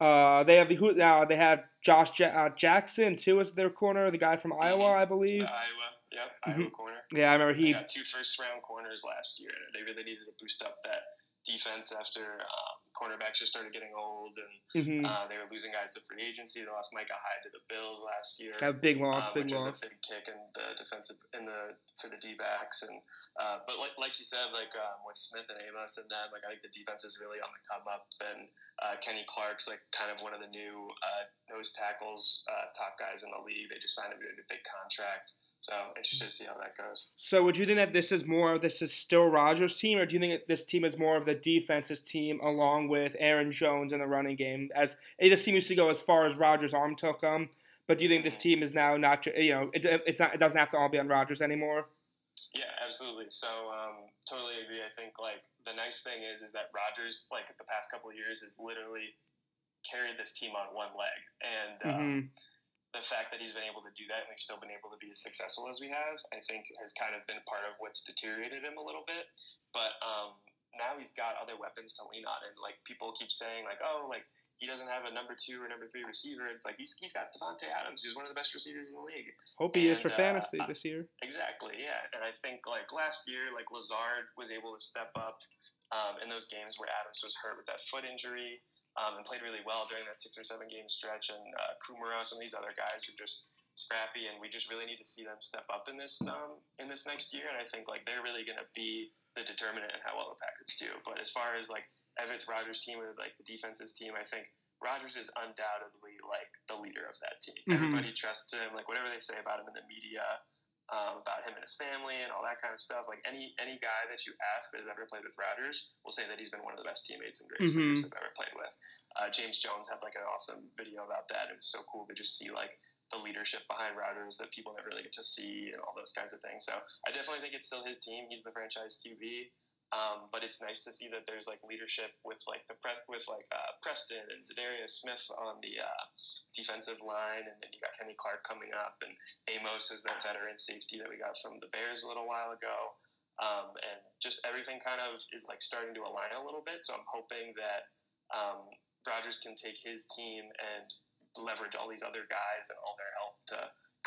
Uh, they have the who now they have Josh ja- uh, Jackson too as their corner, the guy from Iowa, I believe. Iowa, yep, Iowa corner. Yeah, I remember They he. got two first round corners last year. And they really needed to boost up that defense after um, cornerbacks just started getting old and mhm. uh, they were losing guys to free agency. They lost Micah Hyde to the Bills last year. a big loss, uh, big which loss. a big kick in the defensive in the for the D backs and uh, but like like you said like um, with Smith and Amos and them like I think the defense is really on the come up and uh, Kenny Clark's like kind of one of the new uh, nose tackles uh, top guys in the league they just signed him to a big contract so interested to see how that goes So, would you think that this is more? This is still Rodgers' team, or do you think that this team is more of the defense's team, along with Aaron Jones in the running game? As this team used to go as far as Rodgers' arm took them, but do you think this team is now not? You know, it, it's not. It doesn't have to all be on Rodgers anymore. Yeah, absolutely. So um, totally agree. I think like the nice thing is is that Rodgers like the past couple of years has literally carried this team on one leg, and um, hmm the fact that he's been able to do that and we've still been able to be as successful as we have, I think has kind of been part of what's deteriorated him a little bit. But um, now he's got other weapons to lean on, and like people keep saying like, oh, like he doesn't have a number two or number three receiver. It's like he's, he's got Davante Adams, who's one of the best receivers in the league. Hope he is for uh, fantasy this year. Exactly, yeah. And I think like last year, like Lazard was able to step up um, in those games where Adams was hurt with that foot injury um, and played really well during that six or seven game stretch. And uh, Kumerow, some of these other guys are just scrappy, and we just really need to see them step up in this um, in this next year. And I think like they're really going to be the determinant in how well the Packers do. But as far as like Evans Rodgers' team or like the defense's team, I think Rodgers is undoubtedly like the leader of that team. Mhm. Everybody trusts him. Like whatever they say about him in the media, um, about him and his family and all that kind of stuff. Like any any guy that you ask that has ever played with Rodgers will say that he's been one of the best teammates and greatest Mhm. leaders they've ever played with. Uh, James Jones had like an awesome video about that. It was so cool to just see like the leadership behind Rodgers that people never really get to see and all those kinds of things. So I definitely think it's still his team. He's the franchise QB. Um, but it's nice to see that there's like leadership with like the pre- with like uh, Preston and Za'Darius Smith on the uh, defensive line, and then you got Kenny Clark coming up, and Amos is that veteran safety that we got from the Bears a little while ago, um, and just everything kind of is like starting to align a little bit. So I'm hoping that um, Rodgers can take his team and leverage all these other guys and all their help to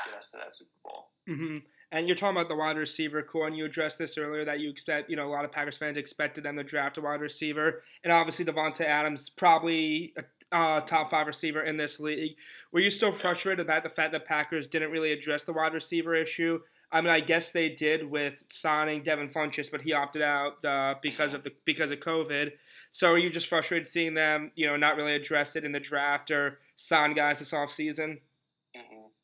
get us to that Super Bowl. hmm And you're talking about the wide receiver core, and you addressed this earlier that you expect, you know, a lot of Packers fans expected them to draft a wide receiver, and obviously Davante Adams probably a uh, top five receiver in this league. Were you still frustrated about the fact that Packers didn't really address the wide receiver issue? I mean, I guess they did with signing Devin Funchess, but he opted out uh, because of the because of COVID. So are you just frustrated seeing them, you know, not really address it in the draft or sign guys this offseason? hmm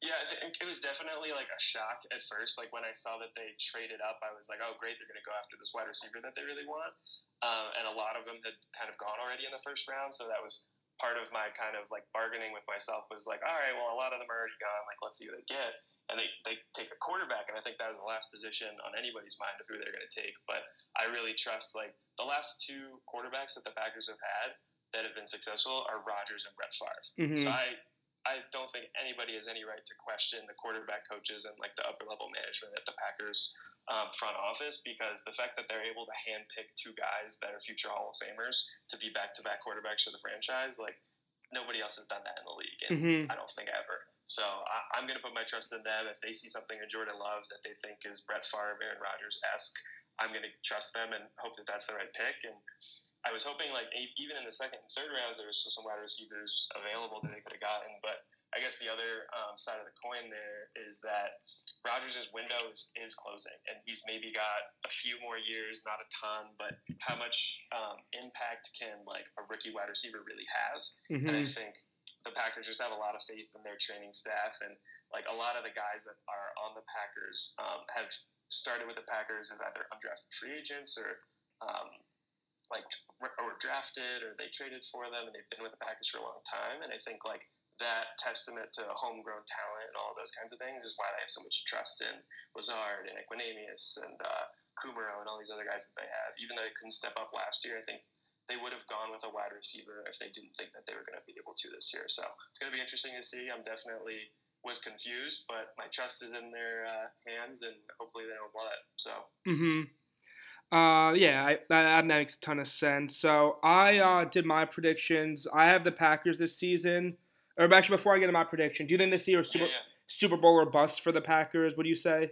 Yeah, it was definitely like a shock at first. Like when I saw that they traded up, I was like, "Oh, great! They're going to go after this wide receiver that they really want." Um, and a lot of them had kind of gone already in the first round, so that was part of my kind of like bargaining with myself. Was like, "All right, well, a lot of them are already gone. Like, let's see what they get." And they, they take a quarterback, and I think that was the last position on anybody's mind of who they're going to take. But I really trust like the last two quarterbacks that the Packers have had that have been successful are Rodgers and Brett Favre. hmm So I, I don't think anybody has any right to question the quarterback coaches and like the upper level management at the Packers um, front office because the fact that they're able to handpick two guys that are future Hall of Famers to be back to back quarterbacks for the franchise, like nobody else has done that in the league, and hmm I don't think ever. So I, I'm going to put my trust in them. If they see something in Jordan Love that they think is Brett Favre, Aaron Rodgers esque, I'm going to trust them and hope that that's the right pick. And I was hoping, like, even in the second and third rounds, there was still some wide receivers available that they could have gotten. But I guess the other um, side of the coin there is that Rodgers' window is, is closing, and he's maybe got a few more years, not a ton, but how much um, impact can like a rookie wide receiver really have? And I hmm think the Packers just have a lot of faith in their training staff, and like a lot of the guys that are on the Packers um, have started with the Packers as either undrafted free agents or um, like or drafted or they traded for them and they've been with the Packers for a long time. And I think like that testament to homegrown talent and all those kinds of things is why they have so much trust in Lazard and Equanimeous and uh, Kumerow and all these other guys that they have. Even though they couldn't step up last year, I think they would have gone with a wide receiver if they didn't think that they were going to be able to this year. So it's going to be interesting to see. I'm definitely was confused, but my trust is in their uh, hands, and hopefully they don't blow it. So. Mm-hmm. Uh, yeah, I, that makes a ton of sense. So I uh, did my predictions. I have the Packers this season. Or actually, before I get to my prediction, do you think this year is Super, yeah, yeah. Super Bowl or bust for the Packers? What do you say?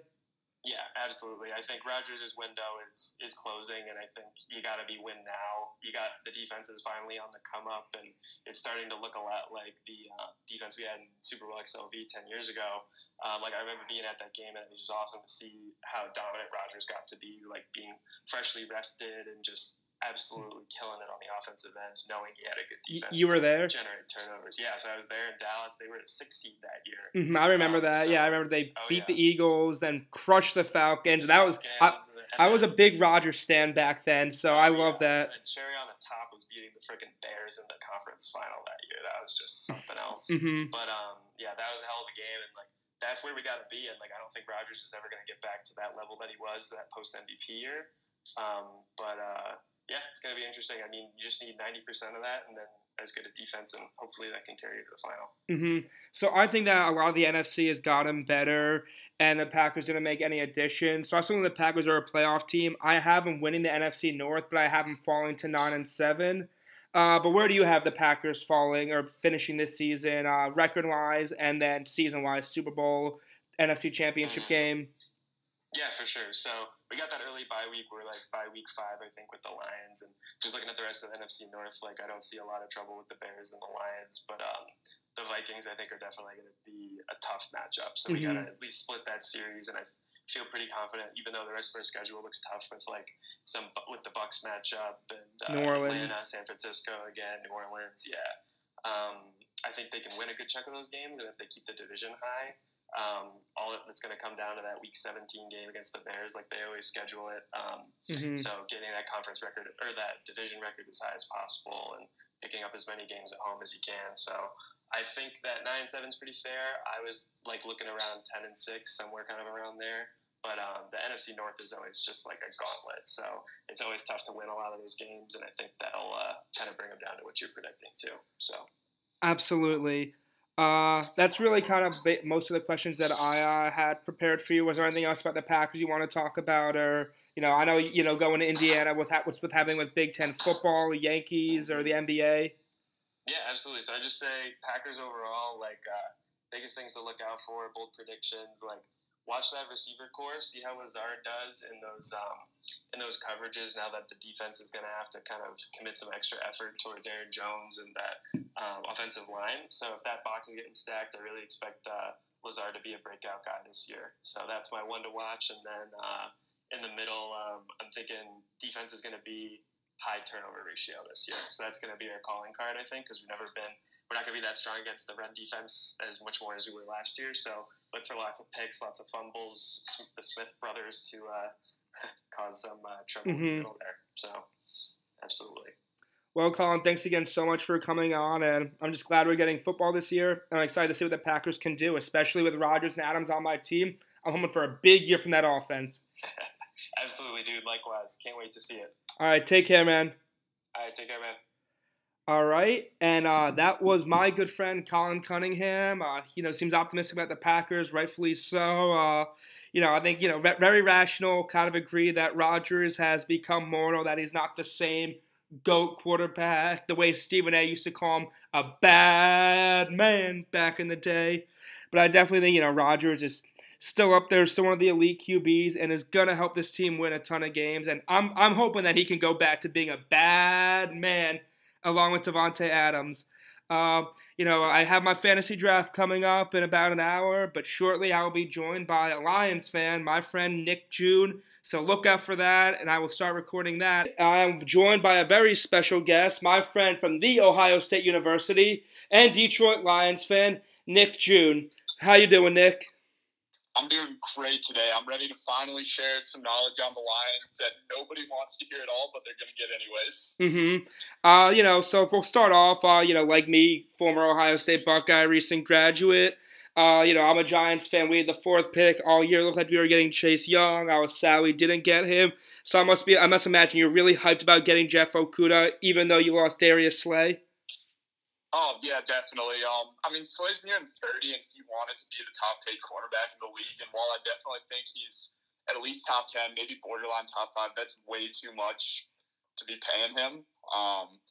Yeah, absolutely. I think Rodgers' window is is closing, and I think you got to be win now. You got the defense is finally on the come up, and it's starting to look a lot like the uh, defense we had in Super Bowl XLV ten years ago. Um, like I remember being at that game, and it was just awesome to see how dominant Rodgers got to be, like being freshly rested and just absolutely killing it on the offensive end, knowing he had a good defense. You were there. Generate turnovers. Yeah, so I was there in Dallas. They were at six seed that year. Mm-hmm, I remember Um, that. so- yeah, I remember they oh, beat yeah. the Eagles, then crushed the Falcons. And that was I, Falcons, and I was a big Rodgers stand back then, so I Oh, love yeah. that. And cherry on the top was beating the freaking Bears in the conference final that year. That was just something else. hmm But um, yeah, that was a hell of a game, and like that's where we got to be. And like I don't think Rodgers is ever going to get back to that level that he was that post MVP year. Um, but uh, yeah, it's going to be interesting. I mean, you just need ninety percent of that, and then as good a defense, and hopefully that can carry you to the final. hmm So I think that a lot of the NFC has gotten better, and the Packers didn't make any additions. So I think the Packers are a playoff team. I have them winning the NFC North, but I have them falling to nine and seven. Uh, but where do you have the Packers falling or finishing this season, uh, record wise, and then season wise, Super Bowl, NFC Championship Mhm. game? Yeah, for sure. So we got that early bye week. We're like bye week five, I think, with the Lions, and just looking at the rest of the NFC North, like I don't see a lot of trouble with the Bears and the Lions, but um, the Vikings, I think, are definitely going to be a tough matchup. So we got to at least split that series, and I feel pretty confident, even though the rest of our schedule looks tough with like some with the Bucs matchup and uh, New Orleans. Atlanta, San Francisco again, New Orleans. Yeah, um, I think they can win a good chunk of those games, and if they keep the division high. Um, all of it's going to come down to that Week 17 game against the Bears, like they always schedule it. Um, hmm so getting that conference record or that division record as high as possible, and picking up as many games at home as you can. So I think that nine and seven is pretty fair. I was like looking around ten and six, somewhere kind of around there. But um, the NFC North is always just like a gauntlet, so it's always tough to win a lot of those games, and I think that'll uh, kind of bring them down to what you're predicting too. So. Absolutely. Uh, that's really kind of ba- most of the questions that I uh, had prepared for you. Was there anything else about the Packers you want to talk about, or you know, I know you know going to Indiana with ha- what's with having with Big Ten football, Yankees, or the NBA. Yeah, absolutely. So I just say Packers overall, like uh, biggest things to look out for, bold predictions, like watch that receiver core, see how Lazard does in those um, in those coverages. Now that the defense is going to have to kind of commit some extra effort towards Aaron Jones and that um, offensive line. So if that box is getting stacked, I really expect uh, Lazard to be a breakout guy this year. So that's my one to watch. And then uh, in the middle, um, I'm thinking defense is going to be high turnover ratio this year. So that's going to be our calling card, I think, because we've never been, we're not going to be that strong against the run defense as much more as we were last year. So look for lots of picks, lots of fumbles, the Smith brothers to uh, cause some uh, trouble in Mhm. the middle there. So absolutely. Well, Colin, thanks again so much for coming on, and I'm just glad we're getting football this year. I'm excited to see what the Packers can do, especially with Rodgers and Adams on my team. I'm hoping for a big year from that offense. Absolutely, dude. Likewise. Can't wait to see it. All right, take care, man. All right, take care, man. All right, and uh, that was my good friend Colin Cunningham. Uh, you know, seems optimistic about the Packers, rightfully so. Uh, you know, I think you know ve- very rational. Kind of agree that Rodgers has become mortal. That he's not the same goat quarterback the way Stephen A. used to call him a bad man back in the day. But I definitely think you know Rodgers is still up there, still one of the elite QBs, and is gonna help this team win a ton of games. And I'm I'm hoping that he can go back to being a bad man along with Davante Adams. Uh, you know, I have my fantasy draft coming up in about an hour, but shortly I will be joined by a Lions fan, my friend Nick June. So look out for that, and I will start recording that. I am joined by a very special guest, my friend from the Ohio State University and Detroit Lions fan, Nick June. How you doing, Nick? I'm doing great today. I'm ready to finally share some knowledge on the Lions that nobody wants to hear at all, but they're going to get anyways. Mm-hmm. Uh, you know, so we'll start off. Uh, you know, like me, former Ohio State Buckeye, recent graduate. Uh, you know, I'm a Giants fan. We had the fourth pick all year. It looked like we were getting Chase Young. I was sad we didn't get him. So I must be. I must imagine you're really hyped about getting Jeff Okudah, even though you lost Darius Slay. Oh yeah, definitely. Um, I mean, Slay's nearing 30, and he wanted to be the top paid cornerback in the league. And while I definitely think he's at least top 10, maybe borderline top five, that's way too much to be paying him. Um,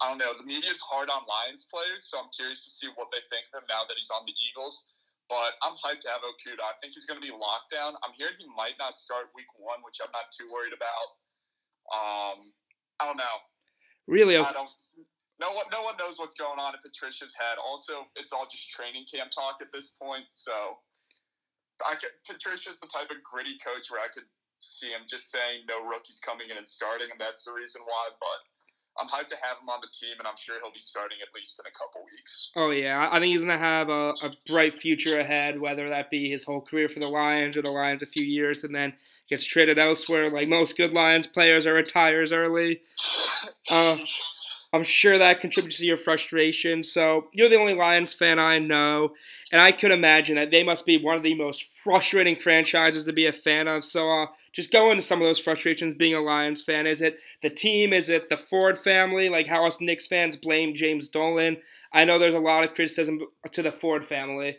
I don't know. The media is hard on Lions players, so I'm curious to see what they think of him now that he's on the Eagles. But I'm hyped to have Okudah. I think he's going to be locked down. I'm hearing he might not start week one, which I'm not too worried about. Um, I don't know. Really? I don't. No one, no one knows what's going on in Patricia's head. Also, it's all just training camp talk at this point. So, I could, Patricia's the type of gritty coach where I could see him just saying no rookies coming in and starting, and that's the reason why. But I'm hyped to have him on the team, and I'm sure he'll be starting at least in a couple weeks. Oh yeah, I think he's gonna have a, a bright future ahead, whether that be his whole career for the Lions or the Lions a few years, and then gets traded elsewhere. Like most good Lions players, or retires early. Uh, I'm sure that contributes to your frustration. So you're the only Lions fan I know, and I could imagine that they must be one of the most frustrating franchises to be a fan of. So uh, just go into some of those frustrations being a Lions fan. Is it the team? Is it the Ford family? Like how us Knicks fans blame James Dolan? I know there's a lot of criticism to the Ford family.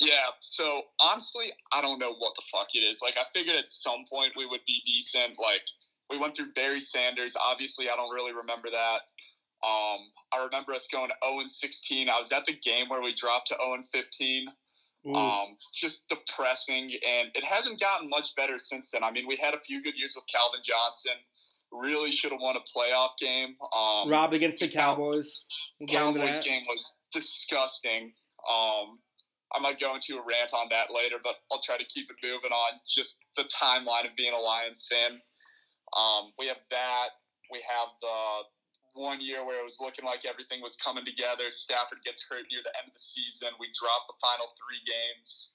Yeah, so honestly, I don't know what the fuck it is. Like, I figured at some point we would be decent. Like, we went through Barry Sanders. Obviously, I don't really remember that. Um, I remember us going 0 and 16. I was at the game where we dropped to 0 and 15. Um, just depressing, and it hasn't gotten much better since then. I mean, we had a few good years with Calvin Johnson. Really should have won a playoff game. Um, Robbed against the Cowboys. Cowboys game was disgusting. Um, I might go into a rant on that later, but I'll try to keep it moving on. Just the timeline of being a Lions fan. Um, we have that. We have the one year where it was looking like everything was coming together. Stafford gets hurt near the end of the season. We drop the final three games.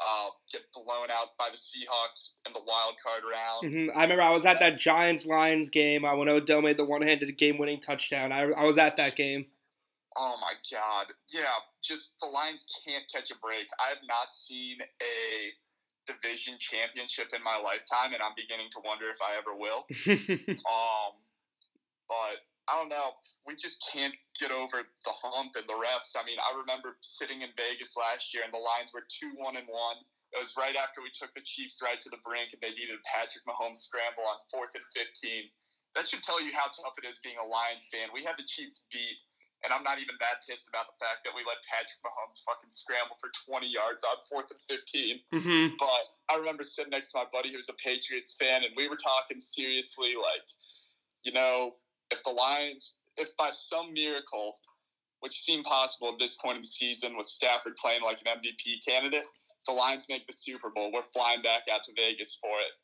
Uh, get blown out by the Seahawks in the wild card round. Mm-hmm. I remember I was at that Giants Lions game uh, when Odell made the one handed game winning touchdown. I, I was at that game. Oh my god. Yeah, just the Lions can't catch a break. I have not seen a division championship in my lifetime, and I'm beginning to wonder if I ever will. um, but I don't know. We just can't get over the hump and the refs. I mean, I remember sitting in Vegas last year, and the lines were two one and one. It was right after we took the Chiefs right to the brink, and they needed Patrick Mahomes scramble on fourth and fifteen. That should tell you how tough it is being a Lions fan. We had the Chiefs beat and I'm not even that pissed about the fact that we let Patrick Mahomes fucking scramble for 20 yards on fourth and 15. Mm-hmm. But I remember sitting next to my buddy who was a Patriots fan, and we were talking seriously like, you know, if the Lions, if by some miracle, which seemed possible at this point in the season with Stafford playing like an MVP candidate, if the Lions make the Super Bowl, we're flying back out to Vegas for it.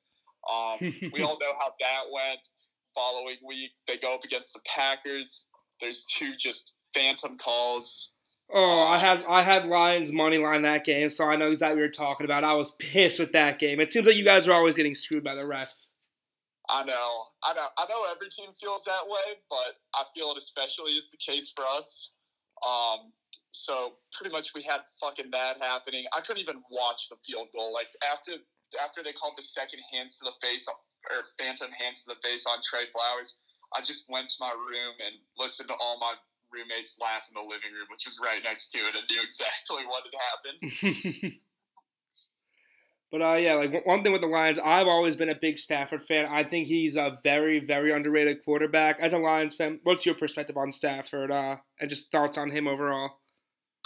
Um, we all know how that went. Following week, they go up against the Packers there's two just phantom calls. Oh, I had I had Lions money line that game, so I know exactly what you're talking about. I was pissed with that game. It seems like you guys are always getting screwed by the refs. I know, I know, I know. Every team feels that way, but I feel it especially is the case for us. Um, so pretty much we had fucking that happening. I couldn't even watch the field goal. Like after after they called the second hands to the face or phantom hands to the face on Trey Flowers, I just went to my room and listened to all my roommates laugh in the living room, which was right next to it, and knew exactly what had happened. but uh, yeah, like one thing with the Lions, I've always been a big Stafford fan. I think he's a very, very underrated quarterback. As a Lions fan, what's your perspective on Stafford uh, and just thoughts on him overall?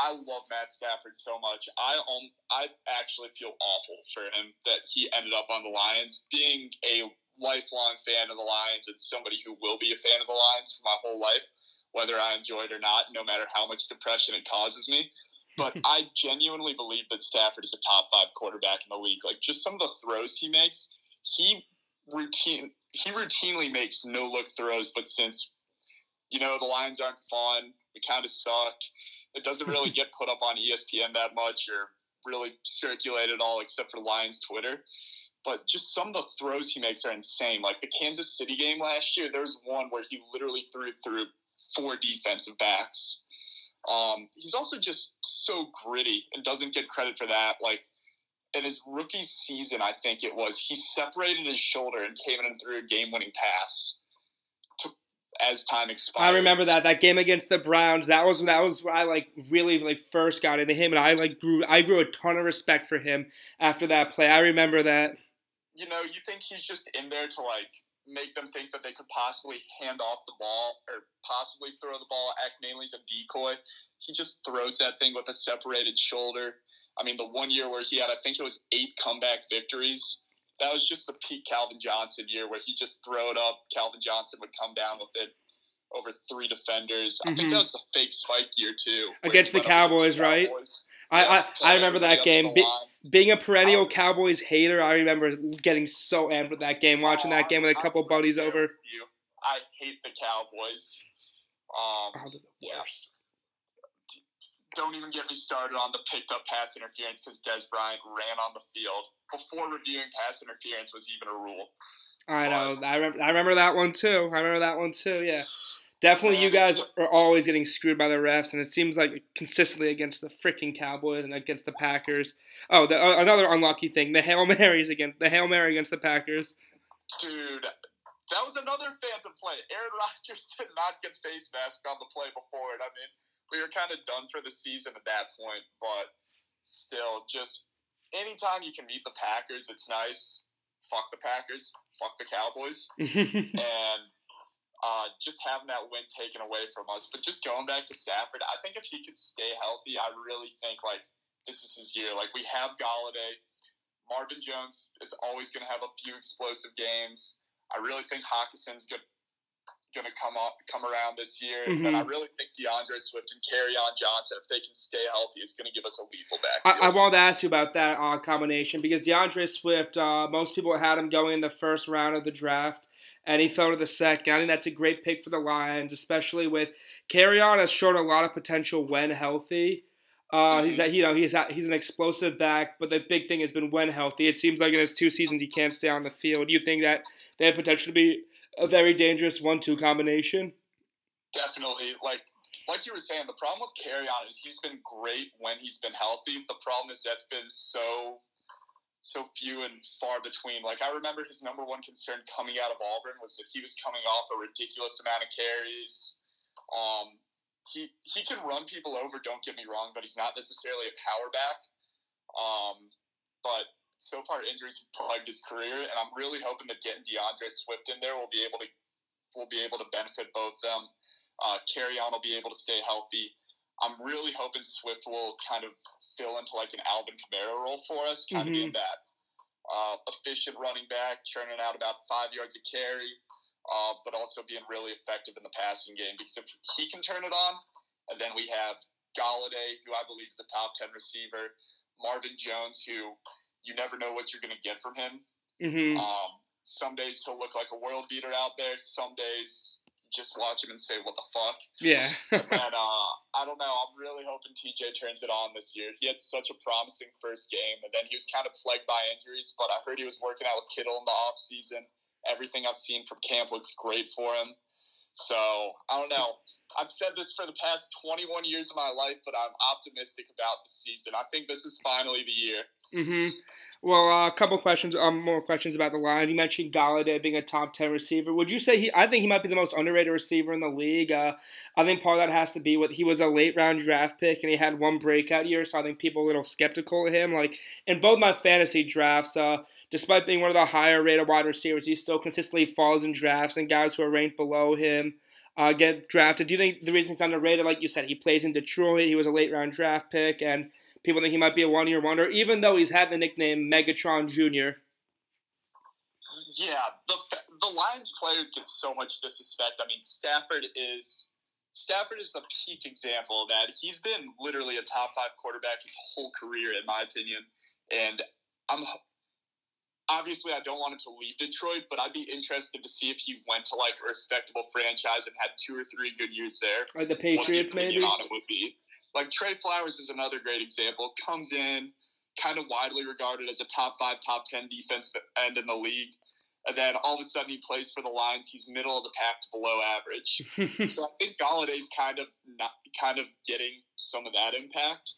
I love Matt Stafford so much. I um, I actually feel awful for him that he ended up on the Lions. Being a lifelong fan of the Lions and somebody who will be a fan of the Lions for my whole life, whether I enjoy it or not, no matter how much depression it causes me. But I genuinely believe that Stafford is a top five quarterback in the league. Like just some of the throws he makes, he routine he routinely makes no look throws. But since you know the Lions aren't fun, we kind of suck. It doesn't really get put up on ESPN that much or really circulated at all except for Lions Twitter but just some of the throws he makes are insane. Like the Kansas City game last year, there was one where he literally threw through four defensive backs. Um, he's also just so gritty and doesn't get credit for that. Like in his rookie season, I think it was, he separated his shoulder and came in and threw a game-winning pass to, as time expired. I remember that that game against the Browns. That was that was where I like really like first got into him, and I like grew I grew a ton of respect for him after that play. I remember that. You know, you think he's just in there to like make them think that they could possibly hand off the ball or possibly throw the ball. Act mainly as a decoy. He just throws that thing with a separated shoulder. I mean, the one year where he had, I think it was eight comeback victories. That was just the peak Calvin Johnson year where he just throw it up. Calvin Johnson would come down with it over three defenders. I think Mhm. that was the fake spike year too Against the against Cowboys, the right? Cowboys. I, I, I remember that game. Be-. Being a perennial Um, Cowboys hater, I remember getting so amped with that game, watching Oh, that game with a couple buddies over. You. I hate the Cowboys. Um, Oh, the Yeah. don't even get me started on the picked up pass interference because Dez Bryant ran on the field before reviewing pass interference was even a rule. I know. I remember. I remember that one too. I remember that one too. Yeah. Definitely, you guys are always getting screwed by the refs, and it seems like consistently against the freaking Cowboys and against the Packers. Oh, the, uh, another unlucky thing: the hail marys against the hail mary against the Packers. Dude, that was another phantom play. Aaron Rodgers did not get face mask on the play before it. I mean, we were kind of done for the season at that point, but still, just anytime you can meet the Packers, it's nice. Fuck the Packers. Fuck the Cowboys. and uh, just having that win taken away from us. But just going back to Stafford, I think if he could stay healthy, I really think like this is his year. Like we have Golladay, Marvin Jones is always going to have a few explosive games. I really think Hockenson's good. Going to come up, come around this year, and I really think DeAndre Swift and On Johnson, if they can stay healthy, is going to give us a lethal back. I, I wanted to ask you about that uh, combination because DeAndre Swift, uh, most people had him going in the first round of the draft, and he fell to the second. I think that's a great pick for the Lions, especially with Kerryon has shown a lot of potential when healthy. Uh, He's you know he's he's an explosive back, but the big thing has been when healthy. It seems like in his two seasons he can't stay on the field. Do you think that they have potential to be a very dangerous one-two combination? Definitely, like like you were saying, the problem with Kerryon is he's been great when he's been healthy. The problem is that's been so so few and far between. Like I remember his number one concern coming out of Auburn was that he was coming off a ridiculous amount of carries. Um, he he can run people over. Don't get me wrong, but he's not necessarily a power back. Um, but so far injuries have plagued his career, and I'm really hoping that getting DeAndre Swift in there will be able to will be able to benefit both them. Uh, Kerryon will be able to stay healthy. I'm really hoping Swift will kind of fill into like an Alvin Kamara role for us, kind of being that uh, efficient running back, churning out about five yards a carry, uh, but also being really effective in the passing game. Because if he can turn it on, and then we have Golladay, who I believe is a top ten receiver, Marvin Jones, who you never know what you're going to get from him. Mm-hmm. Um, some days he'll look like a world beater out there. Some days just watch him and say, "What the fuck." Yeah. and uh, I don't know. I'm really hoping TJ turns it on this year. He had such a promising first game, and then he was kind of plagued by injuries. But I heard he was working out with Kittle in the off season. Everything I've seen from camp looks great for him. So I don't know. I've said this for the past 21 years of my life, but I'm optimistic about the season. I think this is finally the year. Mm-hmm. Well, uh, a couple questions, um, more questions about the Lions. You mentioned Golladay being a top ten receiver. Would you say he? I think he might be the most underrated receiver in the league. Uh, I think part of that has to be with he was a late round draft pick and he had one breakout year, so I think people are a little skeptical of him. Like in both my fantasy drafts, uh, despite being one of the higher rated wide receivers, he still consistently falls in drafts, and guys who are ranked below him uh, get drafted. Do you think the reason he's underrated, like you said, he plays in Detroit, he was a late round draft pick, and people think he might be a one year wonder, even though he's had the nickname Megatron Jr. Yeah, the the Lions players get so much disrespect. I mean, Stafford is Stafford is the peak example of that. He's been literally a top five quarterback his whole career, in my opinion. And I'm obviously I don't want him to leave Detroit, but I'd be interested to see if he went to like a respectable franchise and had two or three good years there. Like the what the Patriots, maybe? on it would be. Like Trey Flowers is another great example. Comes in, kind of widely regarded as a top five, top ten defensive end in the league. and then all of a sudden he plays for the Lions. He's middle of the pack to below average. so I think Golladay's kind of not kind of getting some of that impact.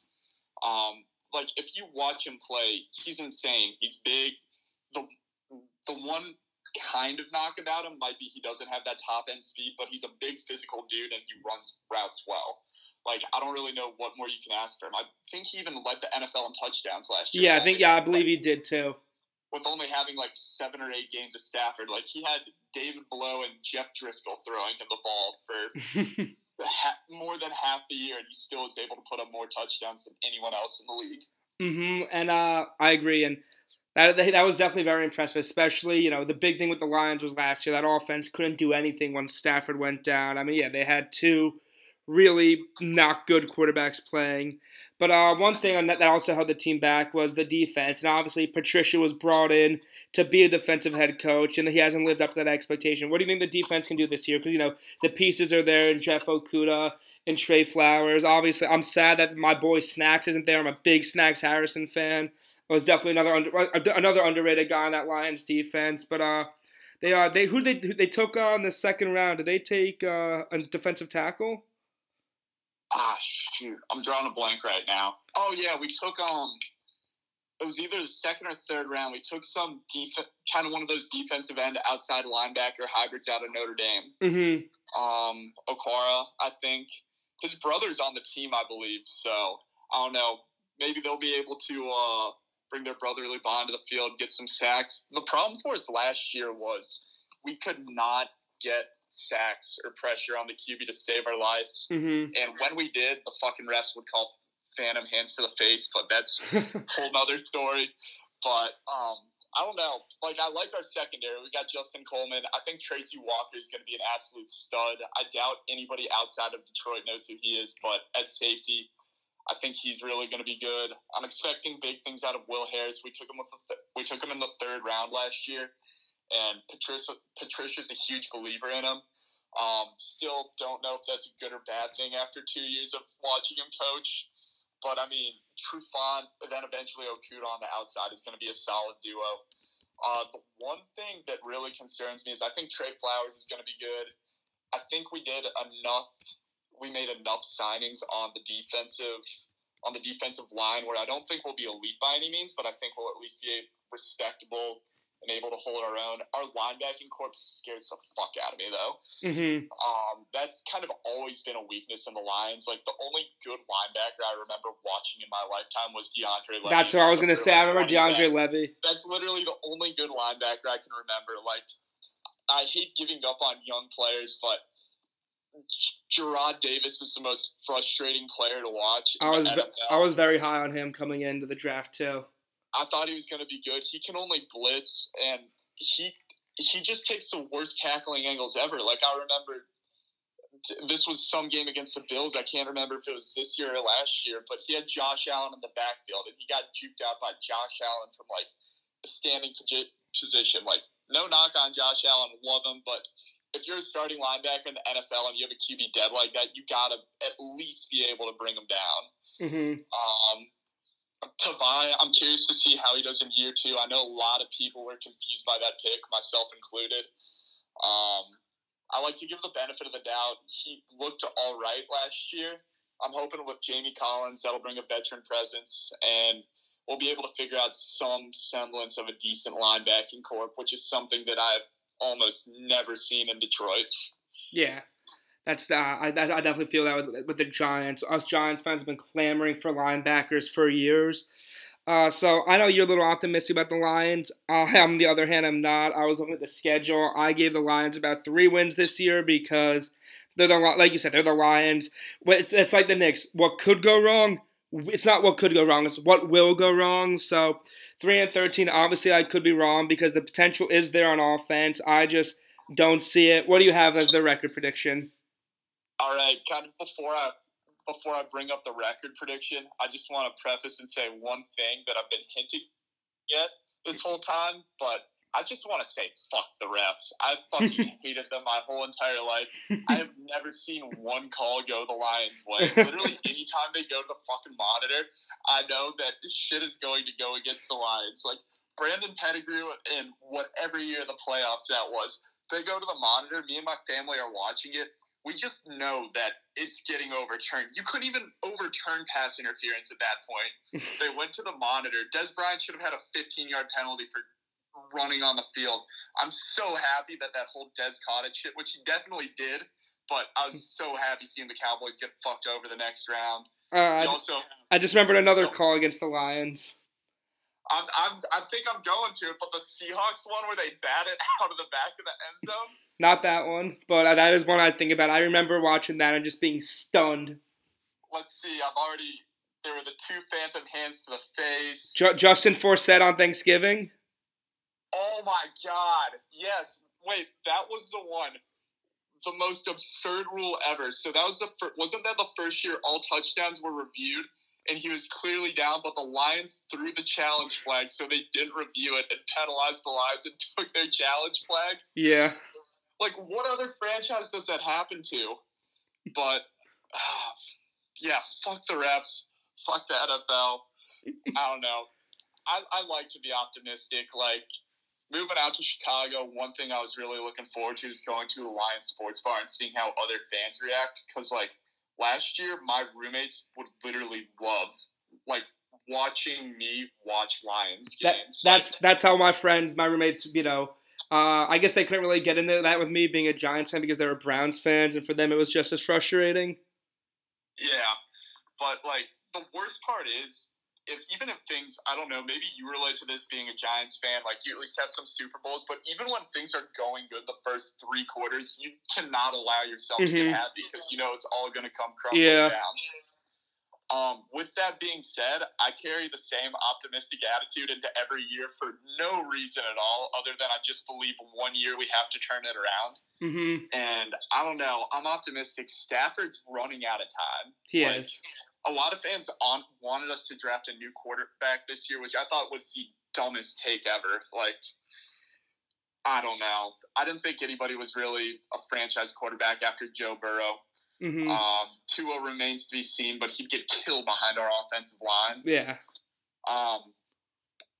Um, like if you watch him play, he's insane. He's big. The the one kind of knock about him might be he doesn't have that top end speed, but he's a big physical dude and he runs routes well. Like I don't really know what more you can ask for him. I think he even led the NFL in touchdowns last year. yeah, I think yeah, I believe he did too. with only having like seven or eight games of Stafford, like he had David Blough and Jeff Driskel throwing him the ball for ha- more than half the year, and he still was able to put up more touchdowns than anyone else in the league. Mm-hmm. And uh, I agree. And that that was definitely very impressive. Especially, you know, the big thing with the Lions was last year that offense couldn't do anything once Stafford went down. I mean, yeah, they had two really not good quarterbacks playing. But uh, one thing that also held the team back was the defense. And obviously, Patricia was brought in to be a defensive head coach, and he hasn't lived up to that expectation. What do you think the defense can do this year? Because, you know, the pieces are there, and Jeff Okudah and Trey Flowers. Obviously, I'm sad that my boy Snacks isn't there. I'm a big Snacks Harrison fan. Was definitely another under, another underrated guy on that Lions defense. But uh, they are they who they who they took on the second round. Did they take uh, a defensive tackle? Ah, shoot, I'm drawing a blank right now. Oh yeah, we took um, it was either the second or third round. We took some def- kind of one of those defensive end outside linebacker hybrids out of Notre Dame. Mm-hmm. Um, Okwara, I think his brother's on the team, I believe. So I don't know. Maybe they'll be able to uh, bring their brotherly bond to the field, get some sacks. The problem for us last year was we could not get sacks or pressure on the QB to save our lives. Mm-hmm. And when we did, the fucking refs would call phantom hands to the face, but that's a whole nother story. But um, I don't know. Like I like our secondary. We got Justin Coleman. I think Tracy Walker is going to be an absolute stud. I doubt anybody outside of Detroit knows who he is, but at safety, I think he's really going to be good. I'm expecting big things out of Will Harris. We took him with th- we took him in the third round last year, and Patricia Patricia's a huge believer in him. Um, still don't know if that's a good or bad thing after two years of watching him coach. But I mean, Trufant, then eventually Okudah on the outside is going to be a solid duo. Uh, the one thing that really concerns me is I think Trey Flowers is going to be good. I think we did enough. We made enough signings on the defensive on the defensive line where I don't think we'll be elite by any means, but I think we'll at least be respectable and able to hold our own. Our linebacking corps scares the fuck out of me though. Mm-hmm. Um, that's kind of always been a weakness in the Lions. Like the only good linebacker I remember watching in my lifetime was DeAndre Levy. That's what I was gonna say. I remember DeAndre Levy. Levy. That's literally the only good linebacker I can remember. Like, I hate giving up on young players, but Jarrad Davis is the most frustrating player to watch. I was. I was very high on him coming into the draft too. I thought he was going to be good. He can only blitz, and he he just takes the worst tackling angles ever. Like I remember, this was some game against the Bills. I can't remember if it was this year or last year, but he had Josh Allen in the backfield, and he got juked out by Josh Allen from like a standing position. Like no knock on Josh Allen, love him, but if you're a starting linebacker in the NFL and you have a QB dead like that, you gotta at least be able to bring him down. Mm-hmm. Um, Tavai, I'm curious to see how he does in year two. I know a lot of people were confused by that pick, myself included. Um, I like to give the benefit of the doubt. He looked all right last year. I'm hoping with Jamie Collins that'll bring a veteran presence, and we'll be able to figure out some semblance of a decent linebacking corp, which is something that I've almost never seen in Detroit. Yeah, that's uh, I, I definitely feel that with, with the Giants. Us Giants fans have been clamoring for linebackers for years. Uh, so I know you're a little optimistic about the Lions. I, on the other hand, I'm not. I was looking at the schedule. I gave the Lions about three wins this year because they're the like you said they're the Lions. It's, it's like the Knicks. What could go wrong? It's not what could go wrong. It's what will go wrong. So three and thirteen. Obviously, I could be wrong because the potential is there on offense. I just don't see it. What do you have as the record prediction? All right, kind of before I before I bring up the record prediction, I just want to preface and say one thing that I've been hinting yet this whole time, but I just want to say fuck the refs. I've fucking hated them my whole entire life. I have never seen one call go the Lions' way. Literally, anytime they go to the fucking monitor, I know that shit is going to go against the Lions. Like Brandon Pettigrew in whatever year the playoffs that was. They go to the monitor. Me and my family are watching it. We just know that it's getting overturned. You couldn't even overturn pass interference at that point. they went to the monitor. Dez Bryant should have had a 15 yard penalty for running on the field. I'm so happy that that whole Dez Cottage shit, which he definitely did, but I was so happy seeing the Cowboys get fucked over the next round. Uh, I, also, I just remembered another call against the Lions. I'm, I'm, I think I'm going to it, but the Seahawks one where they bat it out of the back of the end zone. Not that one, but that is one I think about. I remember watching that and just being stunned. Let's see. I've already. There were the two phantom hands to the face. Ju- Justin Forsett on Thanksgiving. Oh my god. Yes. Wait, that was the one. The most absurd rule ever. So that was the fir- wasn't that the first year all touchdowns were reviewed and he was clearly down, but the Lions threw the challenge flag, so they didn't review it and penalized the Lions and took their challenge flag. Yeah. Like, what other franchise does that happen to? But ah, yeah, fuck the refs, fuck the NFL. I don't know. I, I like to be optimistic. Like moving out to Chicago, one thing I was really looking forward to is going to a Lions sports bar and seeing how other fans react. Because like last year, my roommates would literally love like watching me watch Lions That, games. that's that's how my friends, my roommates, you know. Uh, I guess they couldn't really get into that with me being a Giants fan because they were Browns fans, and for them it was just as frustrating. Yeah, but like the worst part is if even if things I don't know, maybe you relate to this being a Giants fan, like you at least have some Super Bowls, but even when things are going good the first three quarters, you cannot allow yourself to Mhm. get happy because you know it's all going to come crumbling Yeah. down. Um, with that being said, I carry the same optimistic attitude into every year for no reason at all, other than I just believe one year we have to turn it around. hmm And I don't know, I'm optimistic. Stafford's running out of time He Like, is. A lot of fans on wanted us to draft a new quarterback this year, which I thought was the dumbest take ever. Like, I don't know. I didn't think anybody was really a franchise quarterback after Joe Burrow. hmm Um, Tua remains to be seen, but he'd get killed behind our offensive line. yeah. Um,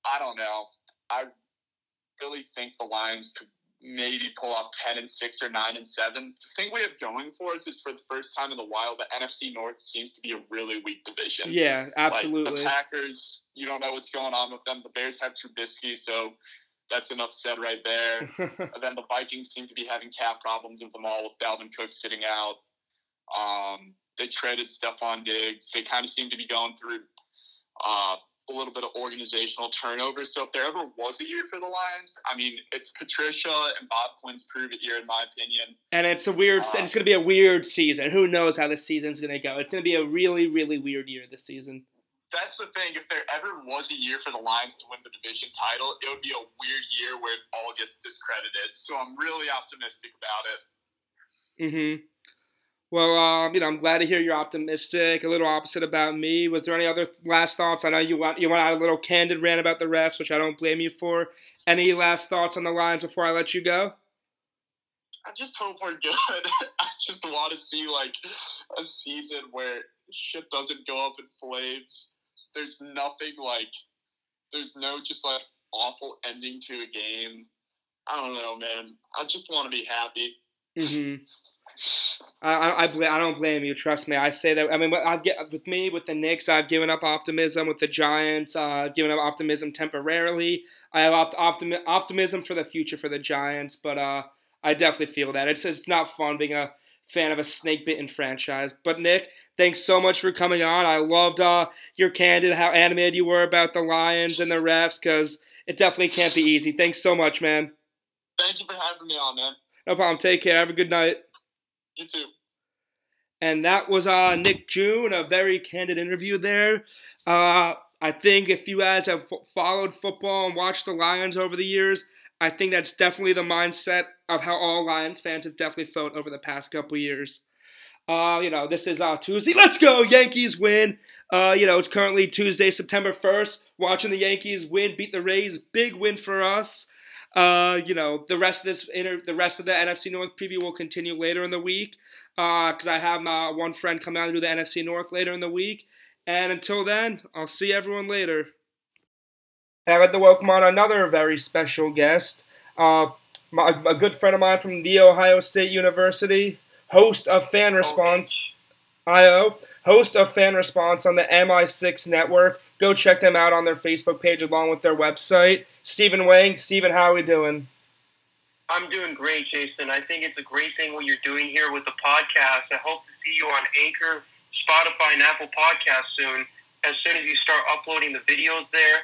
I don't know. I really think the Lions could maybe pull off ten and six or nine and seven. The thing we have going for us is for the first time in a while, the NFC North seems to be a really weak division. Yeah. Like, Absolutely. the Packers, you don't know what's going on with them. The Bears have Trubisky, so that's enough said right there. and then the Vikings seem to be having cap problems with them all, with Dalvin Cook sitting out. Um, they traded Stefon Diggs. They kind of seem to be going through uh, a little bit of organizational turnover. So if there ever was a year for the Lions, I mean, it's Patricia and Bob Quinn's prove it year, in my opinion. and it's a weird. Uh, it's gonna be a weird season. Who knows how this season's gonna go? It's gonna be a really, really weird year this season. That's the thing. If there ever was a year for the Lions to win the division title, it would be a weird year where it all gets discredited. So I'm really optimistic about it. hmm Well, um, you know, I'm glad to hear you're optimistic. A little opposite about me. Was there any other last thoughts? I know you want you went out a little candid rant about the refs, which I don't blame you for. Any last thoughts on the lines before I let you go? I just hope we're good. I just want to see like a season where shit doesn't go up in flames. There's nothing like there's no just like awful ending to a game. I don't know, man. I just want to be happy. hmm I I, I, bl- I don't blame you. Trust me. I say that. I mean, I've get with me with the Knicks. I've given up optimism with the Giants. Uh, I've given up optimism temporarily. I have opt- optimi- optimism for the future for the Giants, but uh, I definitely feel that it's it's not fun being a fan of a snake bitten franchise. But Nick, thanks so much for coming on. I loved uh, your candid, how animated you were about the Lions and the refs, because it definitely can't be easy. Thanks so much, man. Thank you for having me on, man. No problem. Take care. Have a good night. You too. And that was uh, Nick June, a very candid interview there. Uh, I think if you guys have followed football and watched the Lions over the years, I think that's definitely the mindset of how all Lions fans have definitely felt over the past couple years. Uh, you know, this is uh, Tuesday. Let's go, Yankees win. Uh, you know, it's currently Tuesday, September 1st. Watching the Yankees win, beat the Rays, big win for us. Uh, you know, the rest of this inter- the rest of the NFC North preview will continue later in the week. Uh, because I have my one friend come out to do the NFC North later in the week. And until then, I'll see everyone later. And I'd like to welcome on another very special guest, uh, my, a good friend of mine from The Ohio State University, host of Fan Response, IO, host of Fan Response on the MI6 network. Go check them out on their Facebook page along with their website. Steven Wang. Steven, how are we doing? I'm doing great, Jason. I think it's a great thing what you're doing here with the podcast. I hope to see you on Anchor, Spotify, and Apple Podcasts soon. As soon as you start uploading the videos there.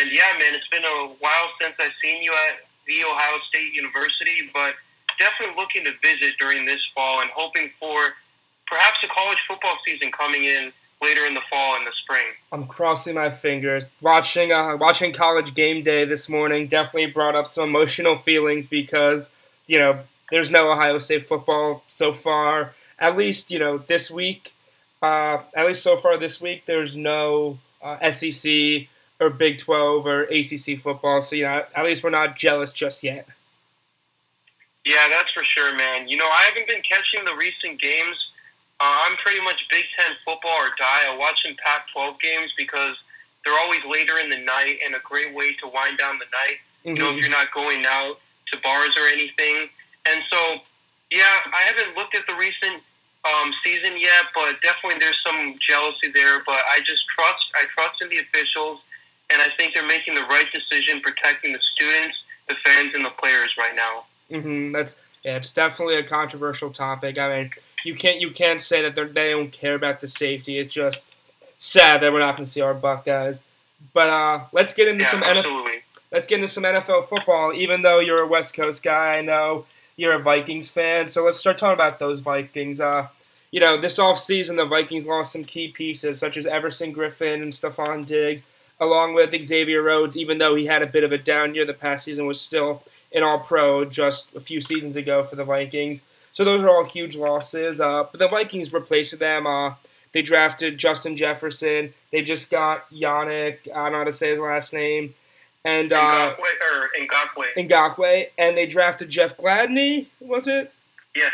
And yeah, man, it's been a while since I've seen you at the Ohio State University, but definitely looking to visit during this fall and hoping for perhaps a college football season coming in later in the fall and the spring. I'm crossing my fingers. Watching uh, watching college game day this morning definitely brought up some emotional feelings because you know there's no Ohio State football so far. At least you know this week. Uh, at least so far this week, there's no uh, SEC or Big 12 or ACC football. So you know, at least we're not jealous just yet. Yeah, that's for sure, man. You know, I haven't been catching the recent games uh, I'm pretty much Big Ten football or die. I watch some Pac-12 games because they're always later in the night and a great way to wind down the night. Mm-hmm. You know, if mm-hmm. you're not going out to bars or anything. And so, yeah, I haven't looked at the recent um, season yet, but definitely there's some jealousy there. But I just trust, I trust in the officials, and I think they're making the right decision, protecting the students, the fans, and the players right now. Mm-hmm. That's yeah, it's definitely a controversial topic. I mean you can't you can't say that they don't care about the safety. It's just sad that we're not going to see our Buckeyes. But uh, let's get into yeah, some absolutely. NFL. Let's get into some NFL football. Even though you're a West Coast guy, I know you're a Vikings fan. So let's start talking about those Vikings. Uh, you know, this offseason, the Vikings lost some key pieces, such as Everson Griffen and Stefon Diggs, along with Xavier Rhodes, even though he had a bit of a down year the past season, was still an all pro just a few seasons ago for the Vikings. So those are all huge losses. Uh, but the Vikings replaced them. Uh, they drafted Justin Jefferson. They just got Yannick. I don't know how to say his last name. And Ngakoue, uh, Ngakoue, Ngakoue, and they drafted Jeff Gladney. Was it? Yes.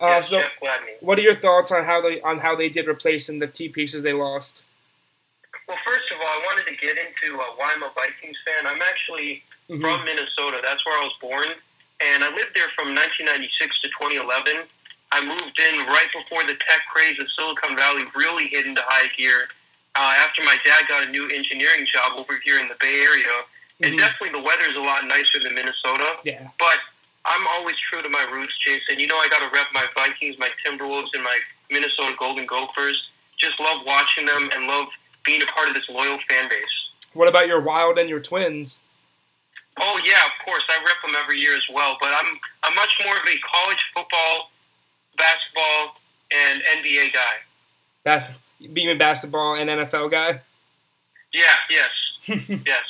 Uh, yes, so Jeff Gladney. What are your thoughts on how they on how they did replace the key pieces they lost? Well, first of all, I wanted to get into uh, why I'm a Vikings fan. I'm actually mm-hmm. from Minnesota. That's where I was born and I lived there from 1996 to 2011. I moved in right before the tech craze of Silicon Valley really hit into high gear. Uh, after my dad got a new engineering job over here in the Bay Area, mm-hmm. and definitely the weather is a lot nicer than Minnesota. Yeah. But I'm always true to my roots, Jason. You know I got to rep my Vikings, my Timberwolves, and my Minnesota Golden Gophers. Just love watching them and love being a part of this loyal fan base. What about your Wild and your Twins? Oh yeah, of course. I rep them every year as well. But I'm I'm much more of a college football, basketball, and NBA guy. Bas- being a basketball and NFL guy. Yeah. Yes. yes.